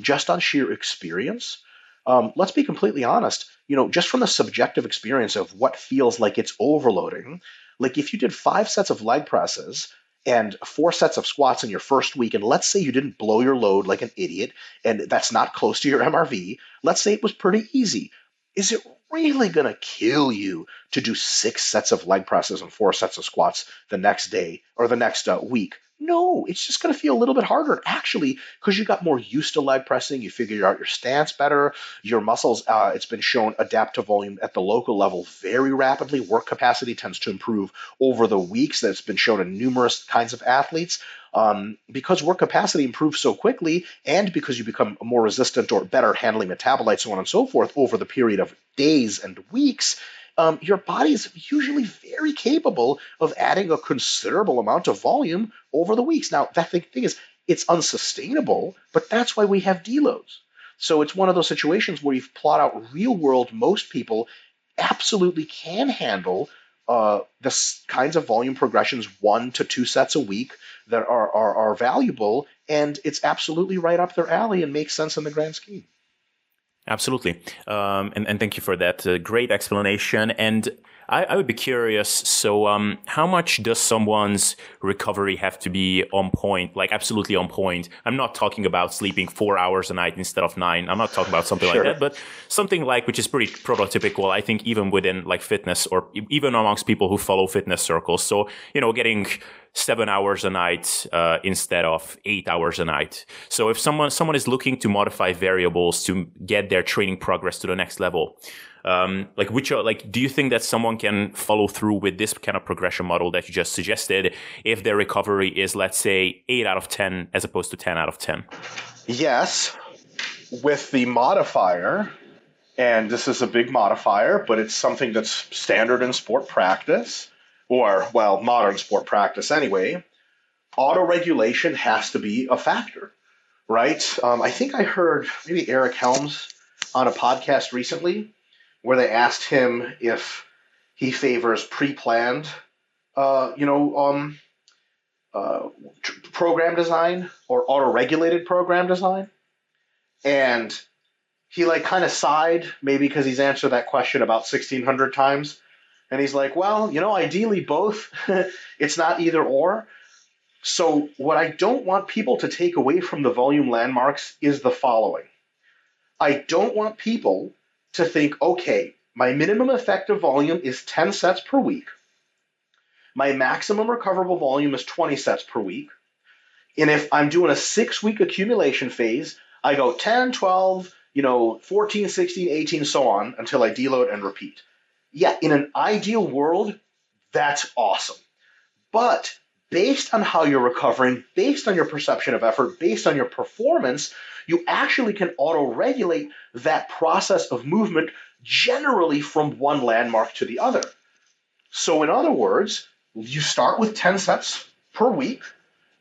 just on sheer experience, um, let's be completely honest. You know, just from the subjective experience of what feels like it's overloading. Like if you did five sets of leg presses and four sets of squats in your first week, and let's say you didn't blow your load like an idiot, and that's not close to your MRV, let's say it was pretty easy. Is it really going to kill you to do six sets of leg presses and four sets of squats the next day or the next uh, week? No, it's just going to feel a little bit harder actually because you got more used to leg pressing. You figure out your stance better. Your muscles, uh, it's been shown, adapt to volume at the local level very rapidly. Work capacity tends to improve over the weeks. That's been shown in numerous kinds of athletes. Um, because work capacity improves so quickly, and because you become more resistant or better handling metabolites, so on and so forth, over the period of days and weeks, um, your body is usually very capable of adding a considerable amount of volume over the weeks. Now, that thing, thing is, it's unsustainable, but that's why we have deloads. So it's one of those situations where you plot out real world, most people absolutely can handle uh, the kinds of volume progressions, one to two sets a week, that are, are, are valuable, and it's absolutely right up their alley and makes sense in the grand scheme. Absolutely. Um, and, and thank you for that uh, great explanation. And I, I would be curious. So, um, how much does someone's recovery have to be on point? Like absolutely on point. I'm not talking about sleeping four hours a night instead of nine. I'm not talking about something sure. like that, but something like which is pretty prototypical. I think even within like fitness or even amongst people who follow fitness circles. So, you know, getting seven hours a night uh, instead of eight hours a night. So if someone someone is looking to modify variables to get their training progress to the next level, um, like which are, like do you think that someone can follow through with this kind of progression model that you just suggested if their recovery is let's say eight out of ten as opposed to ten out of ten? Yes, with the modifier. And this is a big modifier, but it's something that's standard in sport practice or, well, modern sport practice anyway, auto regulation has to be a factor, right? Um, I think I heard maybe Eric Helms on a podcast recently where they asked him if he favors pre-planned, uh, you know, um, uh, program design or auto-regulated program design, and he like kind of sighed, maybe because he's answered that question about sixteen hundred times, and he's like, well, you know, ideally both. it's not either or. So, what I don't want people to take away from the volume landmarks is the following I don't want people to think, okay, my minimum effective volume is 10 sets per week. My maximum recoverable volume is 20 sets per week. And if I'm doing a six week accumulation phase, I go 10, 12, you know, 14, 16, 18, so on until I deload and repeat yeah, in an ideal world, that's awesome. But based on how you're recovering, based on your perception of effort, based on your performance, you actually can auto regulate that process of movement generally from one landmark to the other. So, in other words, you start with 10 sets per week,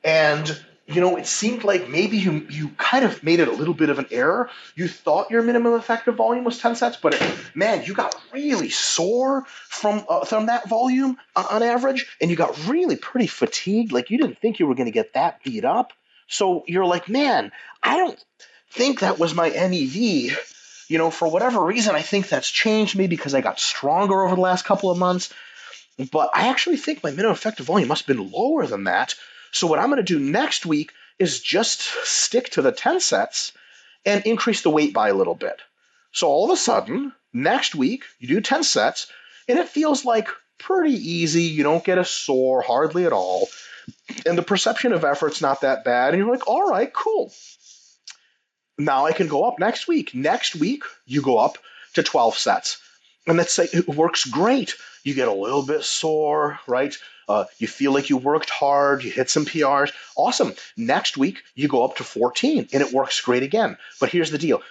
and you know, it seemed like maybe you you kind of made it a little bit of an error. You thought your minimum effective volume was 10 sets, but it, man, you got really sore from uh, from that volume on average, and you got really pretty fatigued. Like you didn't think you were going to get that beat up. So you're like, man, I don't think that was my MEV. You know, for whatever reason, I think that's changed. me because I got stronger over the last couple of months. But I actually think my minimum effective volume must have been lower than that. So what I'm going to do next week is just stick to the 10 sets and increase the weight by a little bit. So all of a sudden, next week, you do 10 sets, and it feels like pretty easy. You don't get a sore hardly at all. And the perception of effort's not that bad. And you're like, all right, cool. now I can go up next week. Next week, you go up to 12 sets. And let's say it works great. You get a little bit sore, right? Uh, you feel like you worked hard, you hit some PRs. Awesome. Next week, you go up to 14 and it works great again. But here's the deal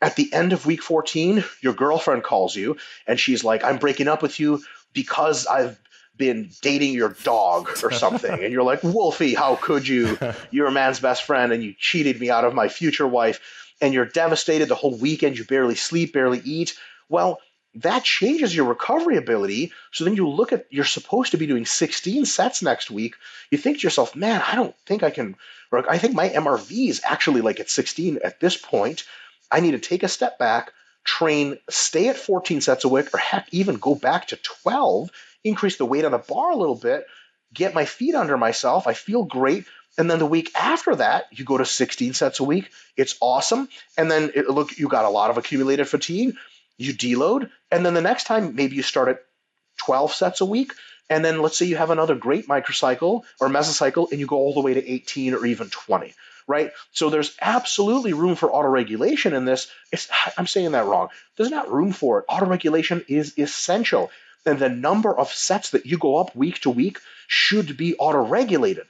at the end of week 14, your girlfriend calls you and she's like, I'm breaking up with you because I've been dating your dog or something. and you're like, Wolfie, how could you? You're a man's best friend and you cheated me out of my future wife. And you're devastated the whole weekend. You barely sleep, barely eat. Well, that changes your recovery ability. So then you look at, you're supposed to be doing 16 sets next week. You think to yourself, man, I don't think I can, I think my MRV is actually like at 16 at this point. I need to take a step back, train, stay at 14 sets a week, or heck, even go back to 12, increase the weight on the bar a little bit, get my feet under myself. I feel great. And then the week after that, you go to 16 sets a week. It's awesome. And then it, look, you got a lot of accumulated fatigue. You deload. And then the next time, maybe you start at 12 sets a week. And then let's say you have another great microcycle or mesocycle and you go all the way to 18 or even 20 right? So there's absolutely room for autoregulation in this. It's, I'm saying that wrong. There's not room for it. Autoregulation is essential. And the number of sets that you go up week to week should be autoregulated.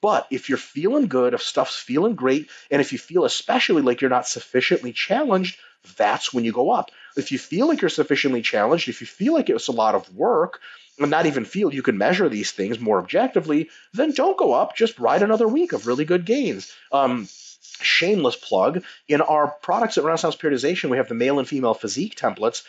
But if you're feeling good, if stuff's feeling great, and if you feel especially like you're not sufficiently challenged, that's when you go up. If you feel like you're sufficiently challenged, if you feel like it was a lot of work, and not even feel you can measure these things more objectively, then don't go up. Just ride another week of really good gains. Um, shameless plug in our products at Renaissance Periodization, we have the male and female physique templates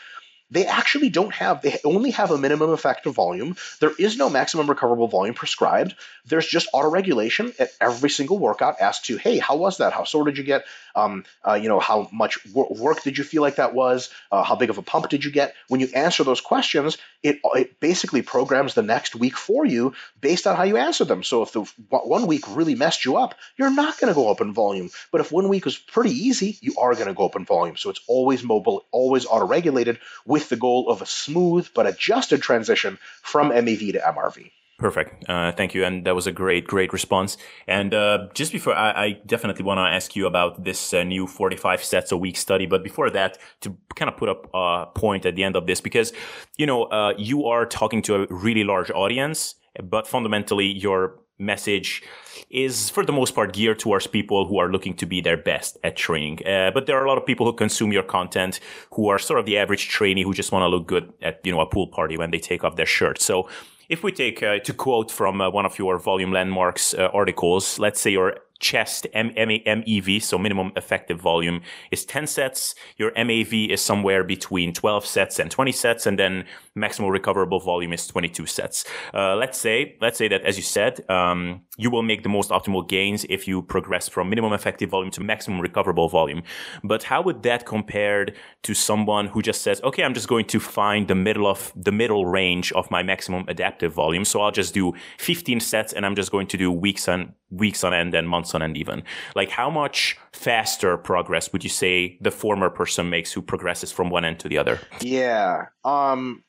they actually don't have, they only have a minimum effective volume. There is no maximum recoverable volume prescribed. There's just auto-regulation at every single workout as to, hey, how was that? How sore did you get? Um, uh, you know, how much work did you feel like that was? Uh, how big of a pump did you get? When you answer those questions, it, it basically programs the next week for you based on how you answer them. So if the one week really messed you up, you're not going to go up in volume. But if one week was pretty easy, you are going to go up in volume. So it's always mobile, always auto-regulated with the goal of a smooth but adjusted transition from MEV to MRV. Perfect. Uh, thank you. And that was a great, great response. And uh, just before, I, I definitely want to ask you about this uh, new 45 sets a week study. But before that, to kind of put up a point at the end of this, because, you know, uh, you are talking to a really large audience, but fundamentally your message is for the most part geared towards people who are looking to be their best at training. Uh, but there are a lot of people who consume your content who are sort of the average trainee who just want to look good at, you know, a pool party when they take off their shirt. So if we take, uh, to quote from uh, one of your volume landmarks uh, articles, let's say your chest MEV, so minimum effective volume, is 10 sets. Your MAV is somewhere between 12 sets and 20 sets, and then maximum recoverable volume is 22 sets. Uh, let's say, let's say that, as you said, um, you will make the most optimal gains if you progress from minimum effective volume to maximum recoverable volume. But how would that compare to someone who just says, okay, I'm just going to find the middle of the middle range of my maximum adaptive volume. So I'll just do 15 sets and I'm just going to do weeks on weeks on end and months on end even. Like how much faster progress would you say the former person makes who progresses from one end to the other? Yeah. Um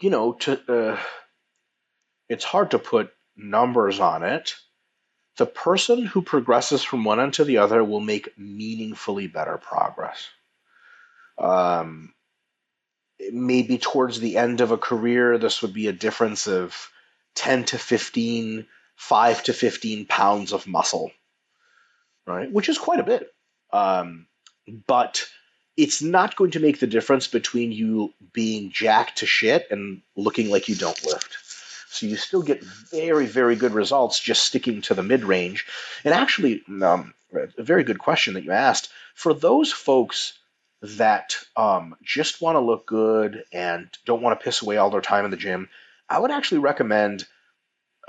you know, to uh, it's hard to put numbers on it. The person who progresses from one end to the other will make meaningfully better progress. Um, maybe towards the end of a career, this would be a difference of 10 to 15 five to 15 pounds of muscle, right? Which is quite a bit. Um, but it's not going to make the difference between you being jacked to shit and looking like you don't lift. So you still get very, very good results just sticking to the mid range. And actually, um, a very good question that you asked. For those folks that um, just want to look good and don't want to piss away all their time in the gym, I would actually recommend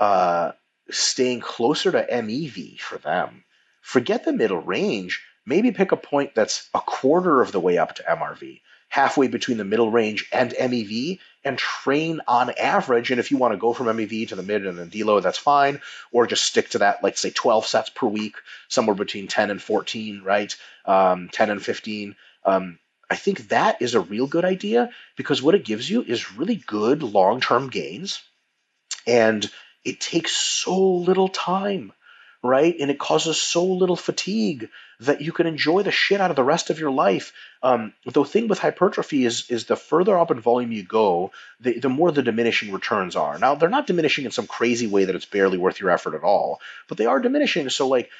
uh, staying closer to MEV for them. Forget the middle range. Maybe pick a point that's a quarter of the way up to MRV, halfway between the middle range and MEV, and train on average. And if you want to go from MEV to the mid and then deload, that's fine. Or just stick to that, like say 12 sets per week, somewhere between 10 and 14, right? Um, 10 and 15. Um, I think that is a real good idea because what it gives you is really good long term gains. And it takes so little time right? And it causes so little fatigue that you can enjoy the shit out of the rest of your life. Um, the thing with hypertrophy is is the further up in volume you go, the, the more the diminishing returns are. Now they're not diminishing in some crazy way that it's barely worth your effort at all, but they are diminishing. So like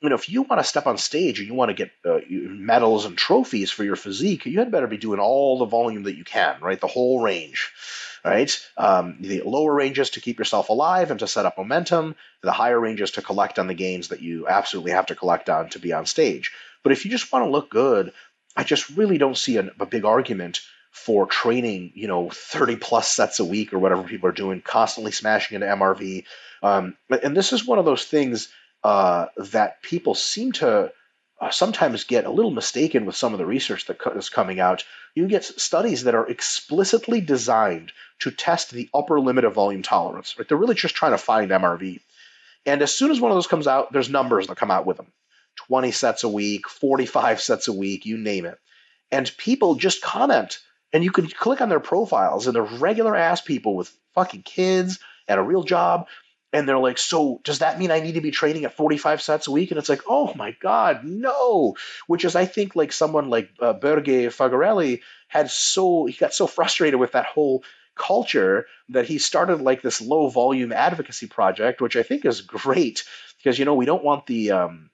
you know, if you want to step on stage and you want to get uh, medals and trophies for your physique, you had better be doing all the volume that you can, right? The whole range, right? Um, the lower ranges to keep yourself alive and to set up momentum, the higher ranges to collect on the gains that you absolutely have to collect on to be on stage. But if you just want to look good, I just really don't see a, a big argument for training, you know, 30 plus sets a week or whatever people are doing, constantly smashing into MRV. Um, and this is one of those things uh, that people seem to uh, sometimes get a little mistaken with some of the research that co- is coming out. You get studies that are explicitly designed to test the upper limit of volume tolerance. Right? They're really just trying to find MRV. And as soon as one of those comes out, there's numbers that come out with them 20 sets a week, 45 sets a week, you name it. And people just comment, and you can click on their profiles, and they're regular ass people with fucking kids and a real job and they're like, so does that mean I need to be training at 45 sets a week? And it's like, oh my God, no. Which is, I think, like someone like uh, Borge Fagerli had so, he got so frustrated with that whole culture that he started like this low volume advocacy project, which I think is great because, you know, we don't want the, um,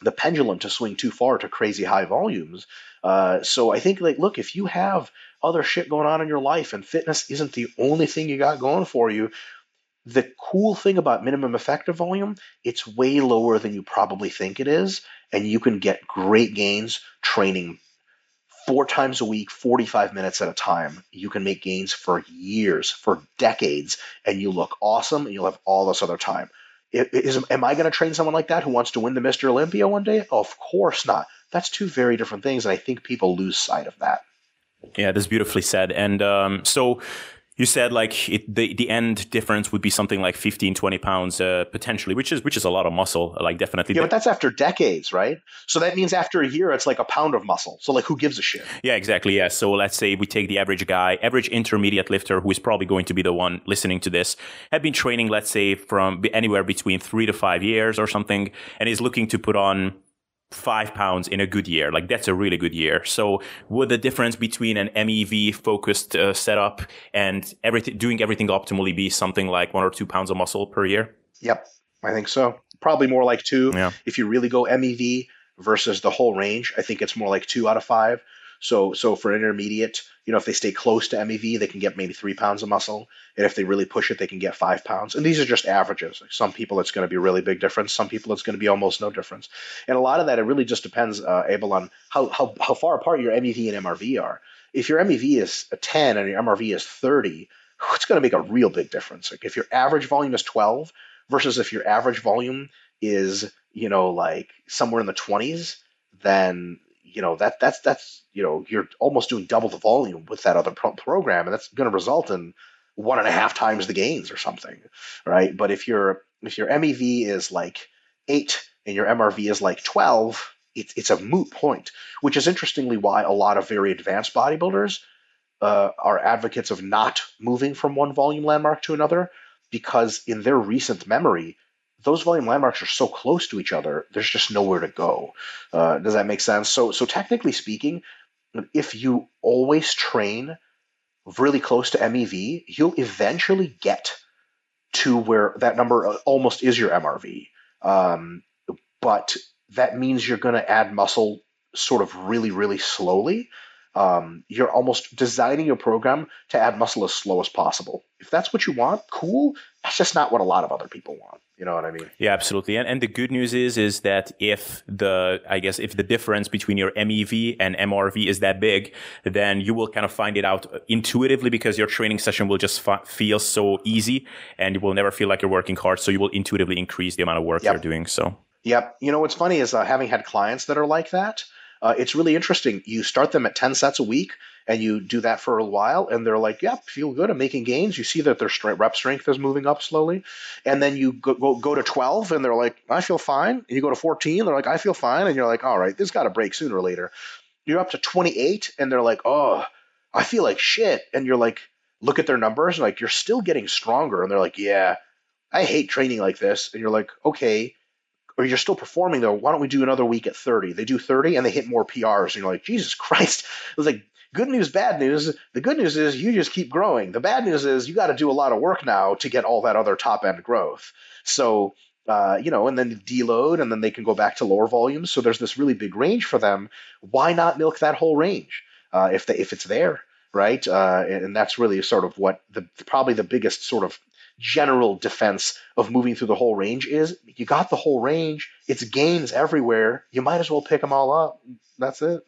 the pendulum to swing too far to crazy high volumes. Uh, so I think, like, look, if you have other shit going on in your life and fitness isn't the only thing you got going for you, the cool thing about minimum effective volume, it's way lower than you probably think it is, and you can get great gains training four times a week, 45 minutes at a time. You can make gains for years, for decades, and you look awesome and you'll have all this other time. Is, am I going to train someone like that who wants to win the Mr. Olympia one day? Of course not. That's two very different things, and I think people lose sight of that. Yeah, that's beautifully said. And um, so you said like it, the the end difference would be something like 15 20 pounds uh, potentially which is which is a lot of muscle like definitely yeah but that's after decades right? So that means after a year it's like a pound of muscle. So like who gives a shit? Yeah exactly yeah. So let's say we take the average guy average intermediate lifter who is probably going to be the one listening to this have been training let's say from anywhere between three to five years or something and is looking to put on five pounds in a good year. Like that's a really good year. So would the difference between an MEV focused uh, setup and everything, doing everything optimally be something like one or two pounds of muscle per year? Yep. I think so. Probably more like two. Yeah. If you really go MEV versus the whole range, I think it's more like two out of five. So so for intermediate, you know, if they stay close to MEV, they can get maybe three pounds of muscle, and if they really push it, they can get five pounds. And these are just averages. Some people, it's going to be really big difference. Some people, it's going to be almost no difference. And a lot of that, it really just depends, uh, Abel, on how, how how far apart your MEV and MRV are. If your MEV is a 10 and your MRV is 30, it's going to make a real big difference. Like if your average volume is 12 versus if your average volume is, you know, like somewhere in the 20s, then you know that that's that's you know you're almost doing double the volume with that other pro- program, and that's going to result in one and a half times the gains or something, right? But if your if your MEV is like eight and your MRV is like twelve, it's it's a moot point. Which is interestingly why a lot of very advanced bodybuilders uh, are advocates of not moving from one volume landmark to another because in their recent memory those volume landmarks are so close to each other, there's just nowhere to go. Uh, does that make sense? So, so technically speaking, if you always train really close to MEV, you'll eventually get to where that number uh, almost is your MRV. Um, but that means you're going to add muscle sort of really, really slowly um, you're almost designing your program to add muscle as slow as possible. If that's what you want, cool. That's just not what a lot of other people want. You know what I mean? Yeah, absolutely. And, and the good news is, is that if the, I guess, if the difference between your MEV and MRV is that big, then you will kind of find it out intuitively because your training session will just f- feel so easy and you will never feel like you're working hard. So you will intuitively increase the amount of work yep. you're doing. So. Yep. You know what's funny is uh, having had clients that are like that uh, it's really interesting. You start them at 10 sets a week and you do that for a while and they're like, yep, feel good. I'm making gains. You see that their strength, rep strength is moving up slowly. And then you go, go, go to 12 and they're like, I feel fine. And you go to 14, they're like, I feel fine. And you're like, all right, this got to break sooner or later. You're up to 28 and they're like, oh, I feel like shit. And you're like, look at their numbers and like, you're still getting stronger. And they're like, yeah, I hate training like this. And you're like, okay, or you're still performing though, why don't we do another week at 30? They do 30 and they hit more PRs. And you're like, Jesus Christ. It was like, good news, bad news. The good news is you just keep growing. The bad news is you got to do a lot of work now to get all that other top end growth. So, uh, you know, and then deload, and then they can go back to lower volumes. So there's this really big range for them. Why not milk that whole range uh, if they, if it's there, right? Uh, and that's really sort of what the probably the biggest sort of general defense of moving through the whole range is you got the whole range it's gains everywhere you might as well pick them all up that's it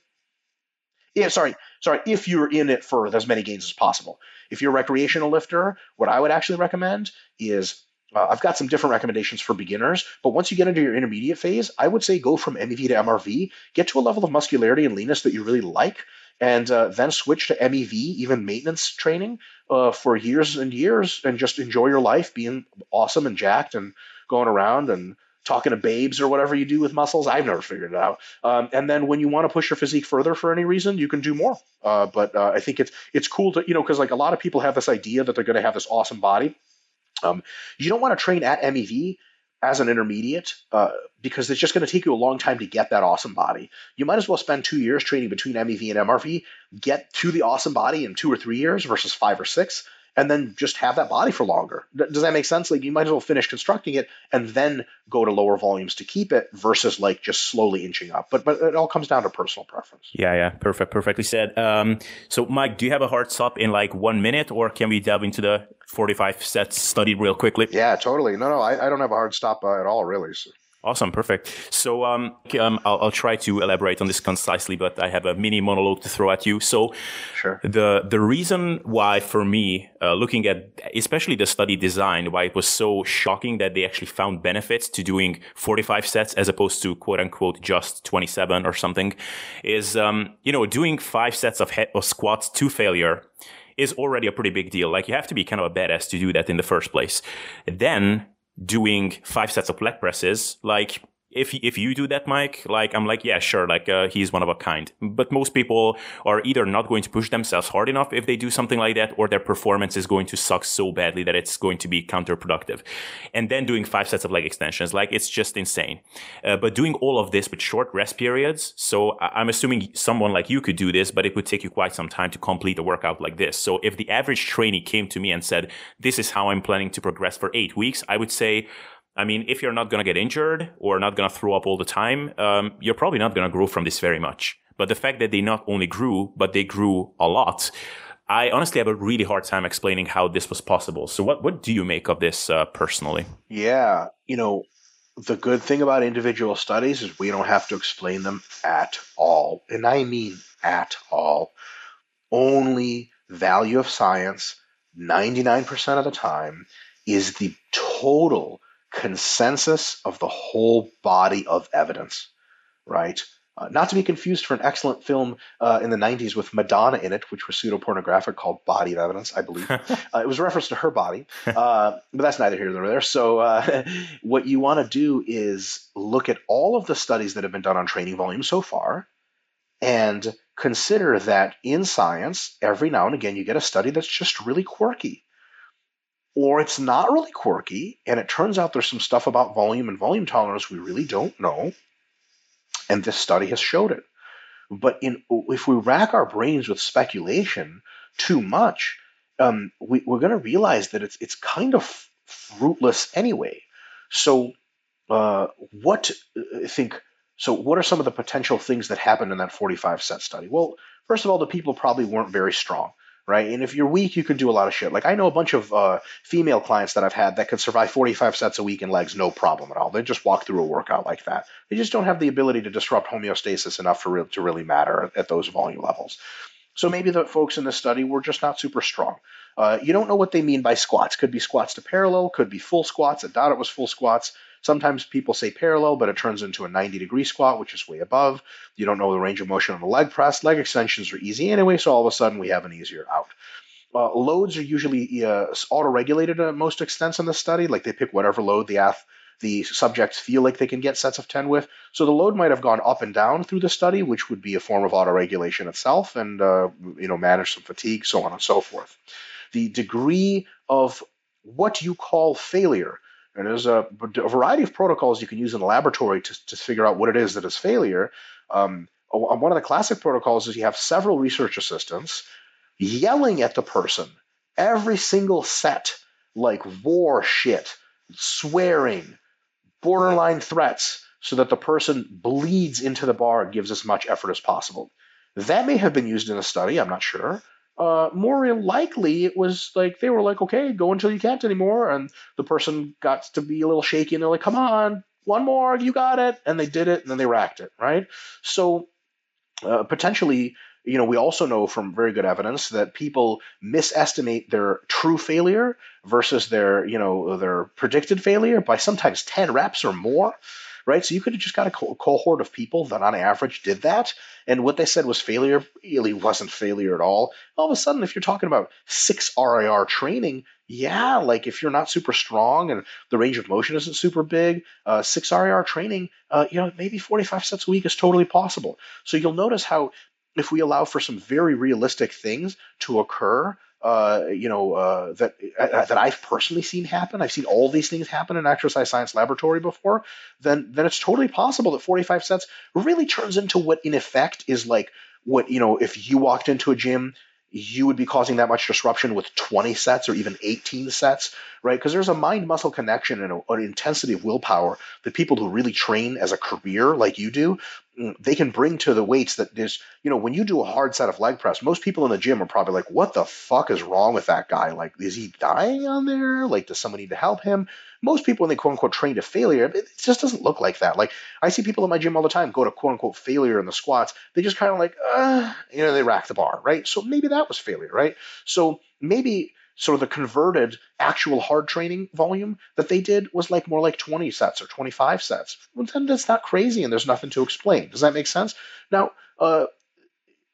yeah sorry sorry if you're in it for as many gains as possible. If you're a recreational lifter what i would actually recommend is uh, I've got some different recommendations for beginners, but once you get into your intermediate phase, I would say go from MEV to MRV, get to a level of muscularity and leanness that you really like, and uh, then switch to MEV, even maintenance training, uh, for years and years, and just enjoy your life being awesome and jacked and going around and talking to babes or whatever you do with muscles. I've never figured it out. Um, and then when you want to push your physique further for any reason, you can do more. Uh, but uh, I think it's it's cool to you know because like a lot of people have this idea that they're going to have this awesome body. Um, you don't want to train at MEV as an intermediate uh, because it's just going to take you a long time to get that awesome body. You might as well spend two years training between MEV and MRV, get to the awesome body in two or three years versus five or six, and then just have that body for longer. Does that make sense? Like you might as well finish constructing it and then go to lower volumes to keep it versus like just slowly inching up. But but it all comes down to personal preference. Yeah, yeah, perfect, perfectly said. Um, so Mike, do you have a hard stop in like one minute, or can we delve into the forty-five sets study real quickly? Yeah, totally. No, no, I, I don't have a hard stop uh, at all, really. So. Awesome, perfect. So um, um, I'll, I'll, try to elaborate on this concisely, but I have a mini monologue to throw at you. So sure. the the reason why, for me, uh, looking at especially the study design, why it was so shocking that they actually found benefits to doing 45 sets as opposed to quote unquote just 27 or something, is um, you know doing five sets of, he- of squats to failure is already a pretty big deal. Like you have to be kind of a badass to do that in the first place. Then doing five sets of leg presses, like if if you do that, Mike, like I'm like, yeah, sure, like uh, he's one of a kind. But most people are either not going to push themselves hard enough if they do something like that, or their performance is going to suck so badly that it's going to be counterproductive. And then doing five sets of leg extensions, like it's just insane. Uh, but doing all of this with short rest periods, so I'm assuming someone like you could do this, but it would take you quite some time to complete a workout like this. So if the average trainee came to me and said, "This is how I'm planning to progress for eight weeks," I would say I mean, if you're not going to get injured or not going to throw up all the time, um, you're probably not going to grow from this very much. But the fact that they not only grew, but they grew a lot, I honestly have a really hard time explaining how this was possible. So, what what do you make of this uh, personally? Yeah, you know, the good thing about individual studies is we don't have to explain them at all, and I mean at all. Only value of science, ninety nine percent of the time, is the total consensus of the whole body of evidence, right? Uh, not to be confused for an excellent film uh, in the 90s with Madonna in it, which was pseudo-pornographic called Body of Evidence, I believe. uh, it was a reference to her body, uh, but that's neither here nor there. So uh, what you want to do is look at all of the studies that have been done on training volume so far and consider that in science, every now and again, you get a study that's just really quirky or it's not really quirky, and it turns out there's some stuff about volume and volume tolerance we really don't know, and this study has showed it. But in, if we rack our brains with speculation too much, um, we, are going to realize that it's it's kind of fruitless anyway. So, uh, what I think. So, what are some of the potential things that happened in that 45 set study? Well, first of all, the people probably weren't very strong right? And if you're weak, you can do a lot of shit. Like I know a bunch of uh, female clients that I've had that could survive 45 sets a week in legs, no problem at all. They just walk through a workout like that. They just don't have the ability to disrupt homeostasis enough for real, to really matter at, those volume levels. So maybe the folks in this study were just not super strong. Uh, you don't know what they mean by squats. Could be squats to parallel, could be full squats. I doubt it was full squats. Sometimes people say parallel, but it turns into a 90 degree squat, which is way above. You don't know the range of motion on the leg press. Leg extensions are easy anyway, so all of a sudden we have an easier out. Uh, loads are usually uh, auto-regulated at most extents in the study. Like they pick whatever load the ath- the subjects feel like they can get sets of 10 with. So the load might have gone up and down through the study, which would be a form of auto-regulation itself, and uh, you know manage some fatigue, so on and so forth. The degree of what you call failure And there's a, a, variety of protocols you can use in the laboratory to, to figure out what it is that is failure. Um, one of the classic protocols is you have several research assistants yelling at the person every single set, like war shit, swearing, borderline threats, so that the person bleeds into the bar and gives as much effort as possible. That may have been used in a study, I'm not sure. Uh, more likely, it was like they were like, okay, go until you can't anymore. And the person got to be a little shaky and they're like, come on, one more, you got it. And they did it and then they racked it, right? So uh, potentially, you know, we also know from very good evidence that people misestimate their true failure versus their, you know, their predicted failure by sometimes 10 reps or more right? So you could have just got a co- cohort of people that on average did that. And what they said was failure really wasn't failure at all. All of a sudden, if you're talking about six RIR training, yeah, like if you're not super strong and the range of motion isn't super big, uh, six RIR training, uh, you know, maybe 45 sets a week is totally possible. So you'll notice how if we allow for some very realistic things to occur, uh, you know, uh, that uh, that I've personally seen happen. I've seen all these things happen in exercise science laboratory before. Then, then it's totally possible that 45 sets really turns into what, in effect, is like what you know. If you walked into a gym you would be causing that much disruption with 20 sets or even 18 sets, right? Because there's a mind muscle connection and a, an intensity of willpower that people who really train as a career, like you do, they can bring to the weights that there's, you know, when you do a hard set of leg press, most people in the gym are probably like, what the fuck is wrong with that guy? Like, is he dying on there? Like, does somebody need to help him? most people when they quote unquote train to failure, it just doesn't look like that. Like I see people in my gym all the time go to quote unquote failure in the squats. They just kind of like, uh, you know, they rack the bar, right? So maybe that was failure, right? So maybe of the converted actual hard training volume that they did was like more like 20 sets or 25 sets. Well, then that's not crazy and there's nothing to explain. Does that make sense? Now, uh,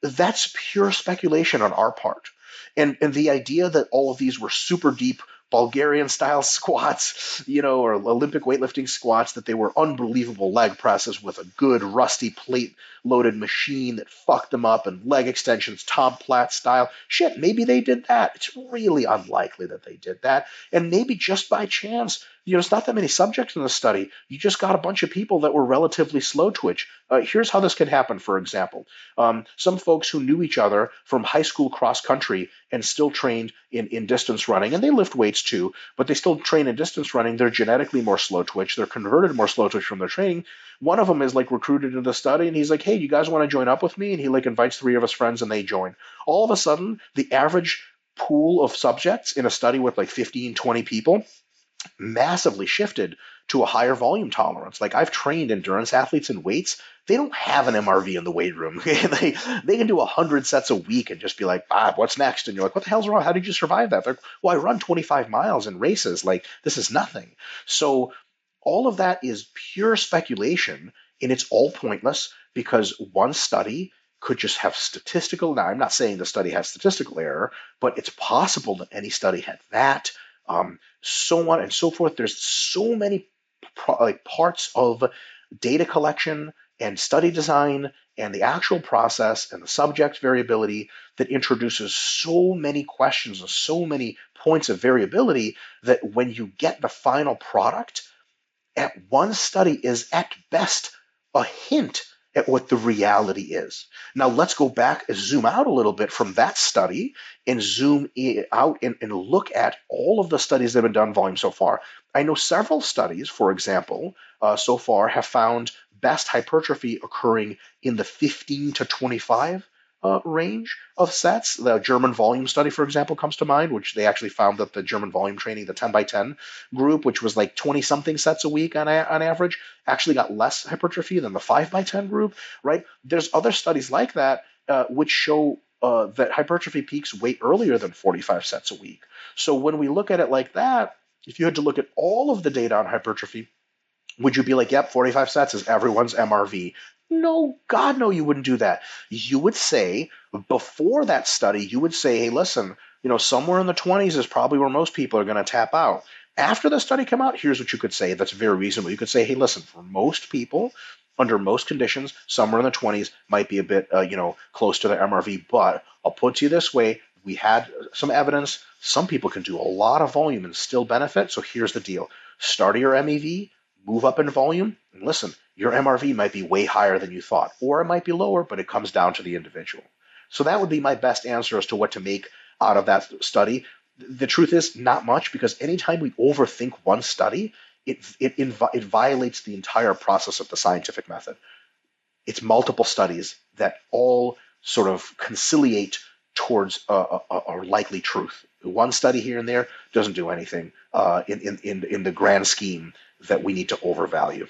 that's pure speculation on our part. And, and the idea that all of these were super deep Bulgarian style squats, you know, or Olympic weightlifting squats, that they were unbelievable leg presses with a good rusty plate loaded machine that fucked them up and leg extensions, Tom Platz style. Shit, maybe they did that. It's really unlikely that they did that. And maybe just by chance, you know, it's not that many subjects in the study. You just got a bunch of people that were relatively slow twitch. Uh, here's how this could happen, for example. Um, some folks who knew each other from high school cross country and still trained in, in distance running, and they lift weights too, but they still train in distance running. They're genetically more slow twitch. They're converted more slow twitch from their training. One of them is like recruited into the study, and he's like, "Hey, you guys want to join up with me?" And he like invites three of his friends, and they join. All of a sudden, the average pool of subjects in a study with like 15, 20 people massively shifted to a higher volume tolerance. Like I've trained endurance athletes in weights, they don't have an MRV in the weight room. they they can do hundred sets a week and just be like, Bob, what's next? And you're like, what the hell's wrong? How did you survive that? They're well, I run 25 miles in races. Like this is nothing. So all of that is pure speculation, and it's all pointless because one study could just have statistical. Now, I'm not saying the study has statistical error, but it's possible that any study had that um, so on and so forth. There's so many like parts of data collection and study design and the actual process and the subject variability that introduces so many questions and so many points of variability that when you get the final product, at one study is at best a hint at what the reality is. Now let's go back and zoom out a little bit from that study and zoom out and, and, look at all of the studies that have been done volume so far. I know several studies, for example, uh, so far have found best hypertrophy occurring in the 15 to 25 uh, range of sets. The German volume study, for example, comes to mind, which they actually found that the German volume training, the 10 by 10 group, which was like 20 something sets a week on, a, on average, actually got less hypertrophy than the 5 by 10 group, right? There's other studies like that uh, which show uh, that hypertrophy peaks way earlier than 45 sets a week. So when we look at it like that, if you had to look at all of the data on hypertrophy, would you be like, yep, 45 sets is everyone's MRV? No, God, no, you wouldn't do that. You would say, before that study, you would say, hey, listen, you know, somewhere in the 20s is probably where most people are going to tap out. After the study come out, here's what you could say that's very reasonable. You could say, hey, listen, for most people, under most conditions, somewhere in the 20s might be a bit, uh, you know, close to the MRV. But I'll put to you this way: we had some evidence. Some people can do a lot of volume and still benefit. So here's the deal: start your MEV, move up in volume, and listen, your MRV might be way higher than you thought, or it might be lower, but it comes down to the individual. So that would be my best answer as to what to make out of that study. The truth is, not much, because anytime we overthink one study, it, it, it violates the entire process of the scientific method. It's multiple studies that all sort of conciliate towards a, a, a likely truth. One study here and there doesn't do anything uh, in, in, in, in the grand scheme that we need to overvalue.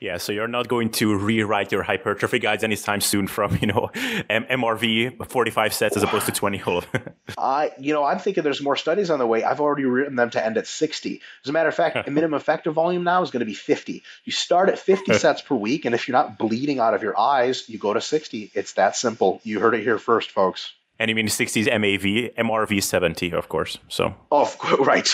Yeah, so you're not going to rewrite your hypertrophy guides anytime soon from you know MRV 45 sets as opposed to 20 I you know I'm thinking there's more studies on the way. I've already written them to end at 60. As a matter of fact, the minimum effective volume now is going to be 50. You start at 50 sets per week, and if you're not bleeding out of your eyes, you go to 60. It's that simple. You heard it here first, folks. And you mean 60s MAV, MRV 70, of course. So. Oh, right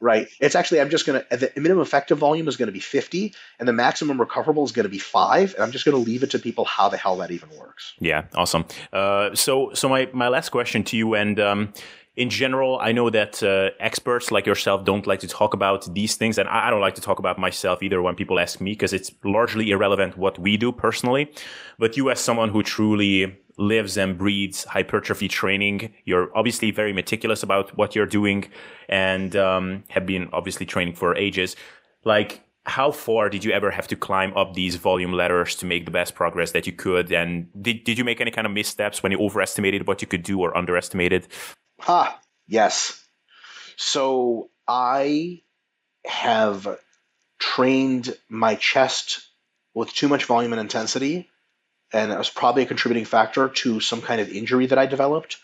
right? It's actually I'm just gonna the minimum effective volume is going to be 50, and the maximum recoverable is going to be five, and I'm just going to leave it to people how the hell that even works. Yeah, awesome. Uh, so so my my last question to you and. Um, in general, I know that uh, experts like yourself don't like to talk about these things, and I don't like to talk about myself either when people ask me because it's largely irrelevant what we do personally. But you, as someone who truly lives and breathes hypertrophy training, you're obviously very meticulous about what you're doing, and um, have been obviously training for ages. Like, how far did you ever have to climb up these volume ladders to make the best progress that you could? And did, did you make any kind of missteps when you overestimated what you could do or underestimated? Ha, yes. So I have trained my chest with too much volume and intensity, and it was probably a contributing factor to some kind of injury that I developed,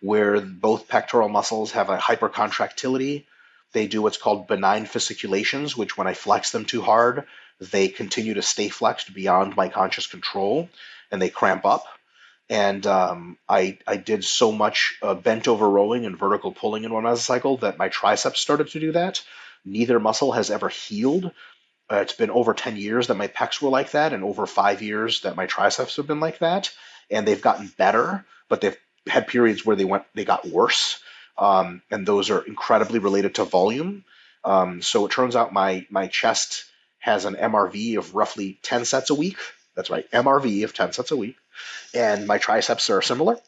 where both pectoral muscles have a hypercontractility. They do what's called benign fasciculations, which when I flex them too hard, they continue to stay flexed beyond my conscious control, and they cramp up and um, I I did so much uh, bent over rowing and vertical pulling in one mesocycle that my triceps started to do that. Neither muscle has ever healed. Uh, it's been over 10 years that my pecs were like that, and over five years that my triceps have been like that, and they've gotten better, but they've had periods where they went they got worse, um, and those are incredibly related to volume. Um, so it turns out my my chest has an MRV of roughly 10 sets a week. That's right, MRV of 10 sets a week and my triceps are similar.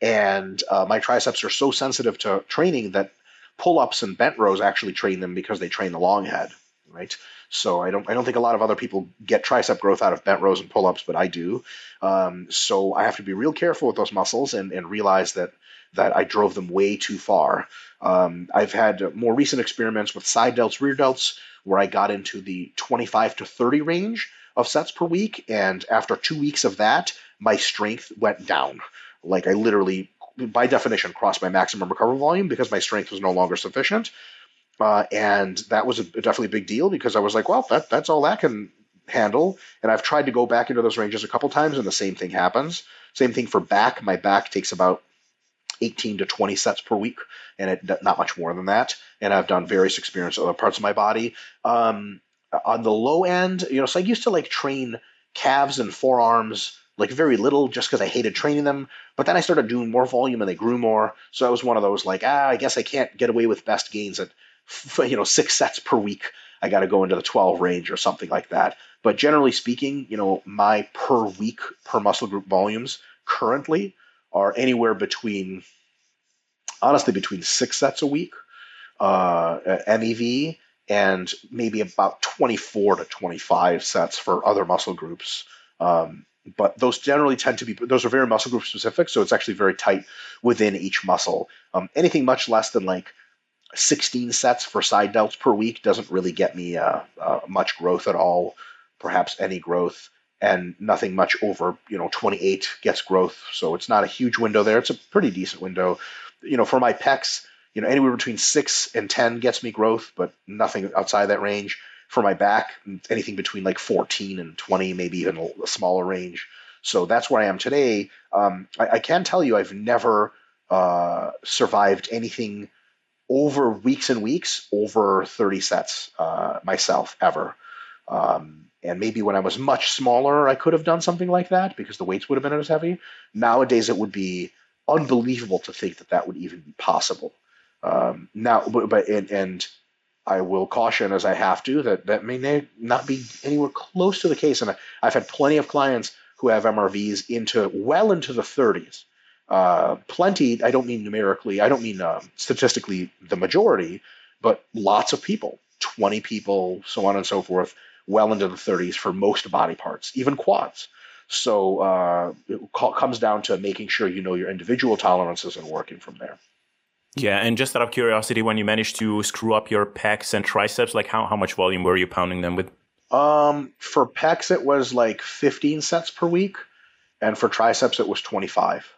And uh, my triceps are so sensitive to training that pull-ups and bent rows actually train them because they train the long head, right? So I don't I don't think a lot of other people get tricep growth out of bent rows and pull-ups, but I do. Um, so I have to be real careful with those muscles and, and realize that that I drove them way too far. Um, I've had more recent experiments with side delts, rear delts, where I got into the 25 to 30 range of sets per week, and after two weeks of that, my strength went down. Like I literally, by definition, crossed my maximum recovery volume because my strength was no longer sufficient. Uh, and that was a, definitely a big deal because I was like, well, that, that's all that can handle. And I've tried to go back into those ranges a couple times, and the same thing happens. Same thing for back. My back takes about 18 to 20 sets per week, and it, not much more than that. And I've done various experiments other parts of my body. Um, on the low end, you know, so I used to like train calves and forearms like very little just because I hated training them. But then I started doing more volume and they grew more. So I was one of those like, ah, I guess I can't get away with best gains at you know six sets per week. I got to go into the 12 range or something like that. But generally speaking, you know, my per week per muscle group volumes currently are anywhere between, honestly, between six sets a week, uh, MEV, and maybe about 24 to 25 sets for other muscle groups. Um, but those generally tend to be those are very muscle group specific so it's actually very tight within each muscle. Um, anything much less than like 16 sets for side delts per week doesn't really get me uh, uh, much growth at all perhaps any growth and nothing much over you know 28 gets growth so it's not a huge window there. It's a pretty decent window. You know for my pecs you know anywhere between 6 and 10 gets me growth but nothing outside that range for my back, anything between like 14 and 20, maybe even a smaller range. So that's where I am today. Um, I, I, can tell you I've never uh, survived anything over weeks and weeks over 30 sets uh, myself ever. Um, and maybe when I was much smaller, I could have done something like that because the weights would have been as heavy. Nowadays, it would be unbelievable to think that that would even be possible. Um, now, but, but and, and I will caution as I have to that that may not be anywhere close to the case. And I've had plenty of clients who have MRVs into well into the 30s. Uh, plenty, I don't mean numerically, I don't mean uh, statistically the majority, but lots of people, 20 people, so on and so forth, well into the 30s for most body parts, even quads. So uh, it comes down to making sure you know your individual tolerances and working from there. Yeah, and just out of curiosity, when you managed to screw up your pecs and triceps, like how, how much volume were you pounding them with? Um, for pecs, it was like 15 sets per week, and for triceps, it was 25.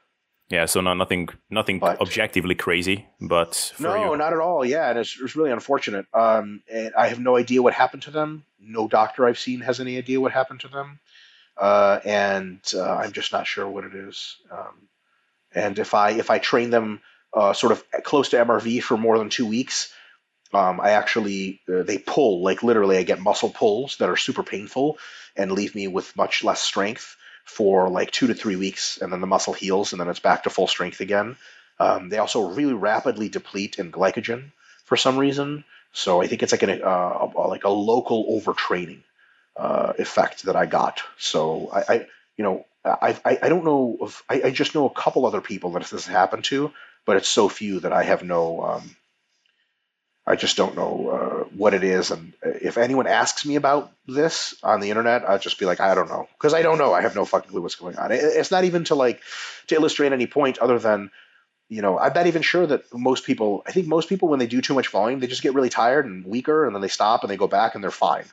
Yeah, so not nothing nothing but, objectively crazy, but for no, you. not at all. Yeah, and it's, it's really unfortunate. Um, and I have no idea what happened to them. No doctor I've seen has any idea what happened to them, uh, and uh, I'm just not sure what it is. Um, and if I if I train them uh, sort of close to MRV for more than two weeks, um, I actually uh, they pull like literally I get muscle pulls that are super painful and leave me with much less strength for like two to three weeks, and then the muscle heals, and then it's back to full strength again. Um, they also really rapidly deplete in glycogen for some reason, so I think it's like an uh, a, like a local overtraining uh, effect that I got. So I, I you know I, I, I don't know if I, I, just know a couple other people that this has happened to, but it's so few that I have no um, I just don't know uh, what it is. And if anyone asks me about this on the internet, I'll just be like, I don't know, because I don't know. I have no fucking clue what's going on. It's not even to like to illustrate any point other than, you know, I'm not even sure that most people. I think most people when they do too much volume, they just get really tired and weaker, and then they stop and they go back and they're fine,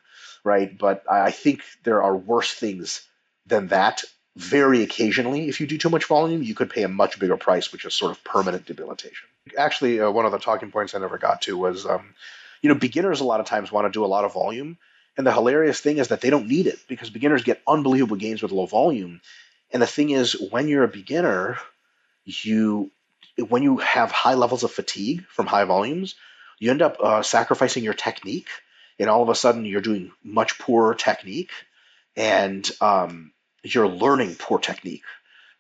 right? But I think there are worse things than that very occasionally, if you do too much volume, you could pay a much bigger price, which is sort of permanent debilitation. Actually, uh, one of the talking points I never got to was, um, you know, beginners a lot of times want to do a lot of volume. And the hilarious thing is that they don't need it because beginners get unbelievable gains with low volume. And the thing is, when you're a beginner, you when you have high levels of fatigue from high volumes, you end up uh, sacrificing your technique, and all of a sudden you're doing much poorer technique, and um, you're learning poor technique,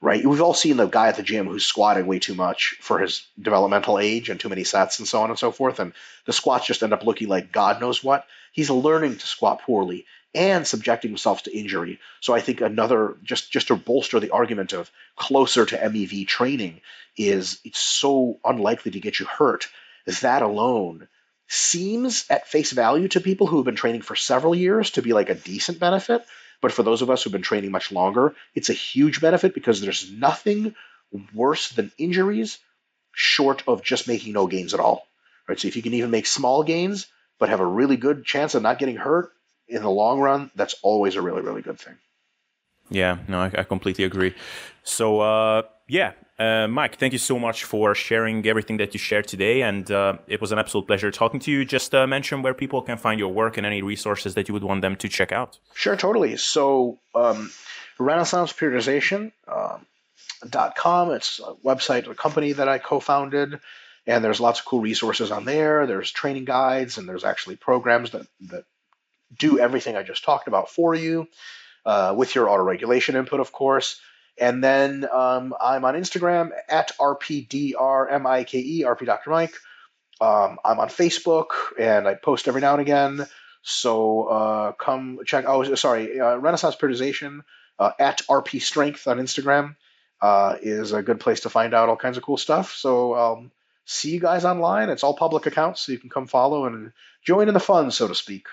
right? We've all seen the guy at the gym who's squatting way too much for his developmental age and too many sets and so on and so forth, and the squats just end up looking like God knows what. He's learning to squat poorly and subjecting himself to injury. So I think another just just to bolster the argument of closer to MEV training is it's so unlikely to get you hurt. That alone seems at face value to people who have been training for several years to be like a decent benefit but for those of us who've been training much longer, it's a huge benefit because there's nothing worse than injuries short of just making no gains at all. Right? So if you can even make small gains but have a really good chance of not getting hurt in the long run, that's always a really, really good thing. Yeah, no, I, I completely agree. So, uh, yeah, uh, Mike, thank you so much for sharing everything that you shared today. And uh, it was an absolute pleasure talking to you. Just uh, mention where people can find your work and any resources that you would want them to check out. Sure, totally. So, um, Renaissance Periodization. Uh, dot com. It's a website, a company that I co-founded, and there's lots of cool resources on there. There's training guides, and there's actually programs that that do everything I just talked about for you, uh, with your auto regulation input, of course. And then um, I'm on Instagram at RPDRMIKE, RP Dr. Mike. Um, I'm on Facebook and I post every now and again. So uh, come check. Oh, sorry, uh, Renaissance Periodization uh, at RP Strength on Instagram uh, is a good place to find out all kinds of cool stuff. So um, see you guys online. It's all public accounts, so you can come follow and join in the fun, so to speak.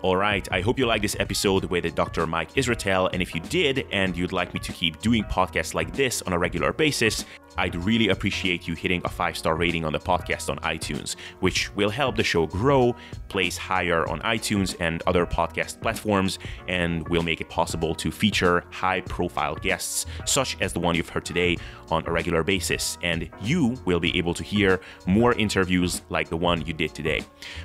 All right, I hope you liked this episode with Dr. Mike Israetel. And if you did, and you'd like me to keep doing podcasts like this on a regular basis, I'd really appreciate you hitting a five star rating on the podcast on iTunes, which will help the show grow, place higher on iTunes and other podcast platforms, and will make it possible to feature high profile guests, such as the one you've heard today, on a regular basis. And you will be able to hear more interviews like the one you did today.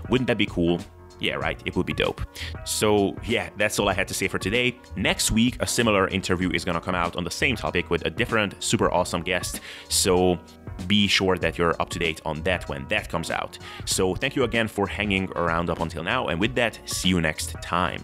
Wouldn't that be cool? Yeah, right. It would be dope. So, yeah, that's all I had to say for today. Next week, a similar interview is to come out on the same topic with a different, super awesome guest. So, be sure that you're up to date on that when that comes out. So, thank you again for hanging around up until now. And with that, see you next time.